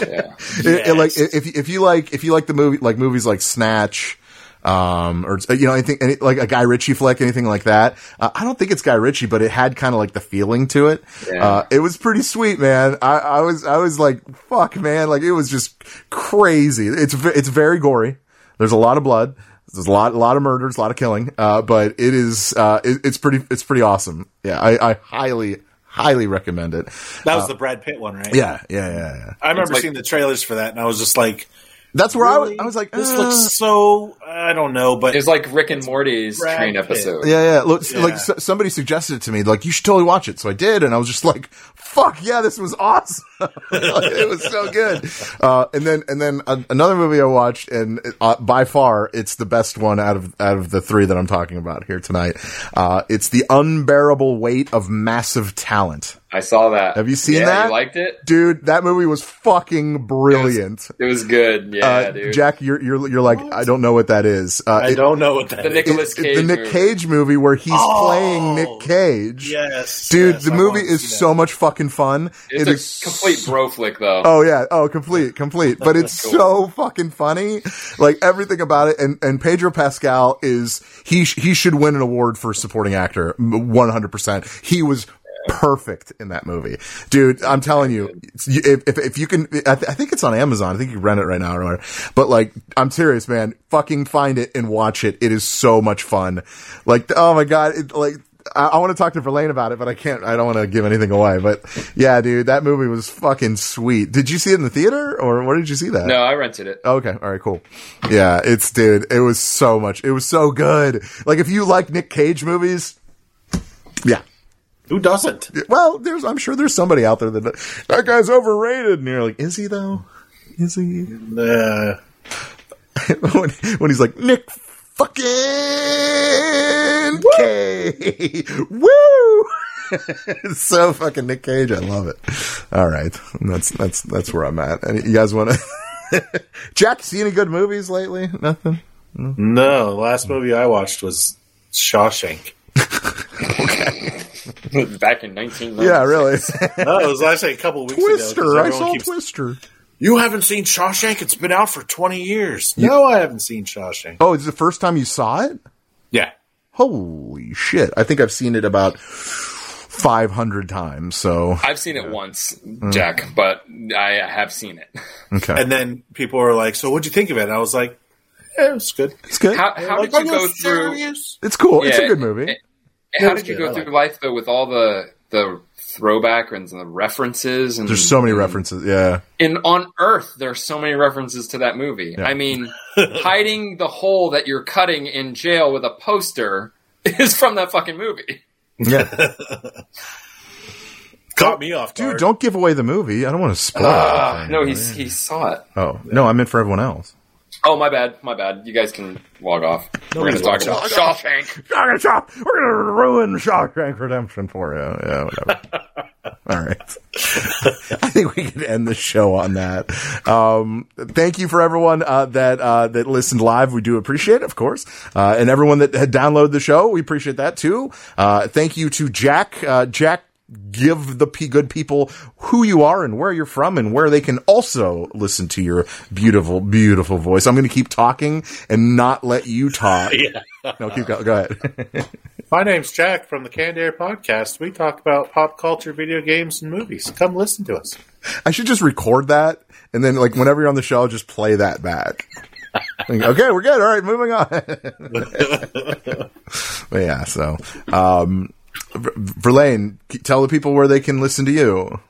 Yeah. It- it, like if if you like if you like the movie like movies like Snatch. Um, or you know anything, any, like a Guy Ritchie flick, anything like that. Uh, I don't think it's Guy Ritchie, but it had kind of like the feeling to it. Yeah. Uh, it was pretty sweet, man. I, I was, I was like, fuck, man. Like it was just crazy. It's, it's very gory. There's a lot of blood. There's a lot, a lot of murders, a lot of killing. Uh, but it is, uh, it, it's pretty, it's pretty awesome. Yeah. I, I highly, highly recommend it. That was the Brad Pitt one, right? Yeah. Yeah. Yeah. yeah. I remember like- seeing the trailers for that, and I was just like, That's where I was. I was like, this uh, looks so. I don't know, but It's like Rick and Morty's Brad train Pitt. episode. Yeah, yeah. Look, Yeah. like s- somebody suggested it to me, like you should totally watch it. So I did, and I was just like, "Fuck yeah, this was awesome! It was so good." Uh, and then, and then uh, another movie I watched, and uh, by far, it's the best one out of out of the three that I'm talking about here tonight. Uh, it's the unbearable weight of massive talent, I saw that. Have you seen Yeah, that? You liked it? dude. That movie was fucking brilliant. It was good. Yeah, uh, dude. Jack, you're you're you're like, I don't know what that is. Uh, I it- don't know what that the is. Nicolas it- the Nick movie. Cage movie where he's Oh, playing Nick Cage. Yes, Dude, yes, the I movie is so much fucking fun. It's It a is complete bro flick, though. Oh yeah, oh complete, complete. But it's Cool. so fucking funny, like everything about it. And and Pedro Pascal is he sh- he should win an award for supporting actor, one hundred percent. He was perfect in that movie, dude. I'm telling you, if if, if you can, I, th- I think it's on Amazon. I think you can rent it right now or whatever. But like, I'm serious, man. Fucking find it and watch it. It is so much fun. Like, oh my god, it, like. I, I want to talk to Verlaine about it, but I can't. I don't want to give anything away. But yeah, dude, that movie was fucking sweet. Did you see it in the theater, or where did you see that? No, I rented it. Okay. All right. Cool. Yeah. It's dude. It was so much. It was so good. Like if you like Nick Cage movies, yeah. Who doesn't? Well, there's. I'm sure there's somebody out there that that guy's overrated, and you're like, is he though? Is he? Uh, when, when he's like Nick fucking Cage, woo! it's so fucking Nick Cage. I love it. All right, that's that's that's where I'm at. And you guys want to? Jack, see any good movies lately? Nothing. no, the last movie I watched was Shawshank. Back in 1990. Yeah, really. No, it was actually a couple weeks ago. Twister. I saw keeps- Twister. You haven't seen Shawshank? It's been out for 20 years. No, I haven't seen Shawshank. Oh, it's the first time you saw it? Yeah. Holy shit! I think I've seen it about five hundred times. So I've seen it once, mm. Jack, but I have seen it. okay, And then people were like, so what'd you think of it? And I was like, yeah, it was good. it's good. How, how like, did you "Are go through? serious?" it's cool. it's a good movie. it- How did you good. I go like through life though with all the the throwback and the references? And There's so many references. Yeah. and on Earth, there's so many references to that movie. I mean, hiding the hole that you're cutting in jail with a poster is from that fucking movie. Yeah. Caught me off Dude, don't give away the movie. I don't want to spoil Uh, it. no, he's he saw it. Oh, no, I meant for everyone else. Oh, my bad, my bad. You guys can log off. We're going to talk about Shawshank. Shawshank. We're going to ruin Shawshank Redemption for you. Yeah, whatever. All right. I think we can end the show on that. Um, thank you for everyone uh, that uh, that listened live. We do appreciate it, of course, uh, and everyone that had downloaded the show. We appreciate that too. Uh, thank you to Jack. Uh, Jack give the p- good people who you are and where you're from and where they can also listen to your beautiful, beautiful voice. I'm going to keep talking and not let you talk. Yeah. No, keep going. Go ahead. My name's Jack from the Canned Air Podcast. We talk about pop culture, video games, and movies. Come listen to us. I should just record that and then like whenever you're on the show, just play that back. Okay, we're good. All right, moving on. but yeah, so um, Ver- Verlaine, tell the people where they can listen to you.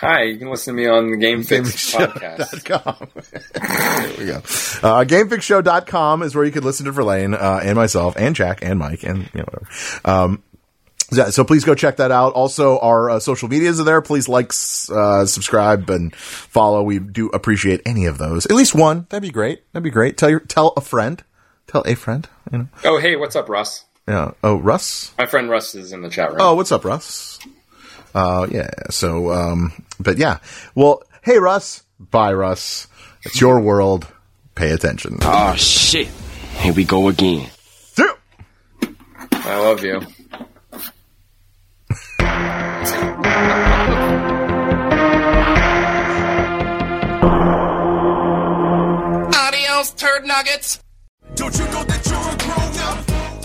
Hi, you can listen to me on the Game Fix podcast. There we go. Uh, GameFixShow.com is where you could listen to Verlaine uh, and myself and Jack and Mike and you know whatever. Um, yeah, so please go check that out. Also, our uh, social medias are there. Please like, uh, subscribe, and follow. We do appreciate any of those. At least one. That'd be great. That'd be great. Tell your tell a friend. Tell a friend. You know. Oh, hey, what's up, Russ? Yeah. Oh, Russ. My friend Russ is in the chat room. Oh, what's up, Russ? Uh, yeah. So, um, but yeah. Well, hey, Russ. Bye, Russ. It's your world. Pay attention. Oh shit. Here we go again. I love you. Adios, turd nuggets. Don't you know that you're a grown up?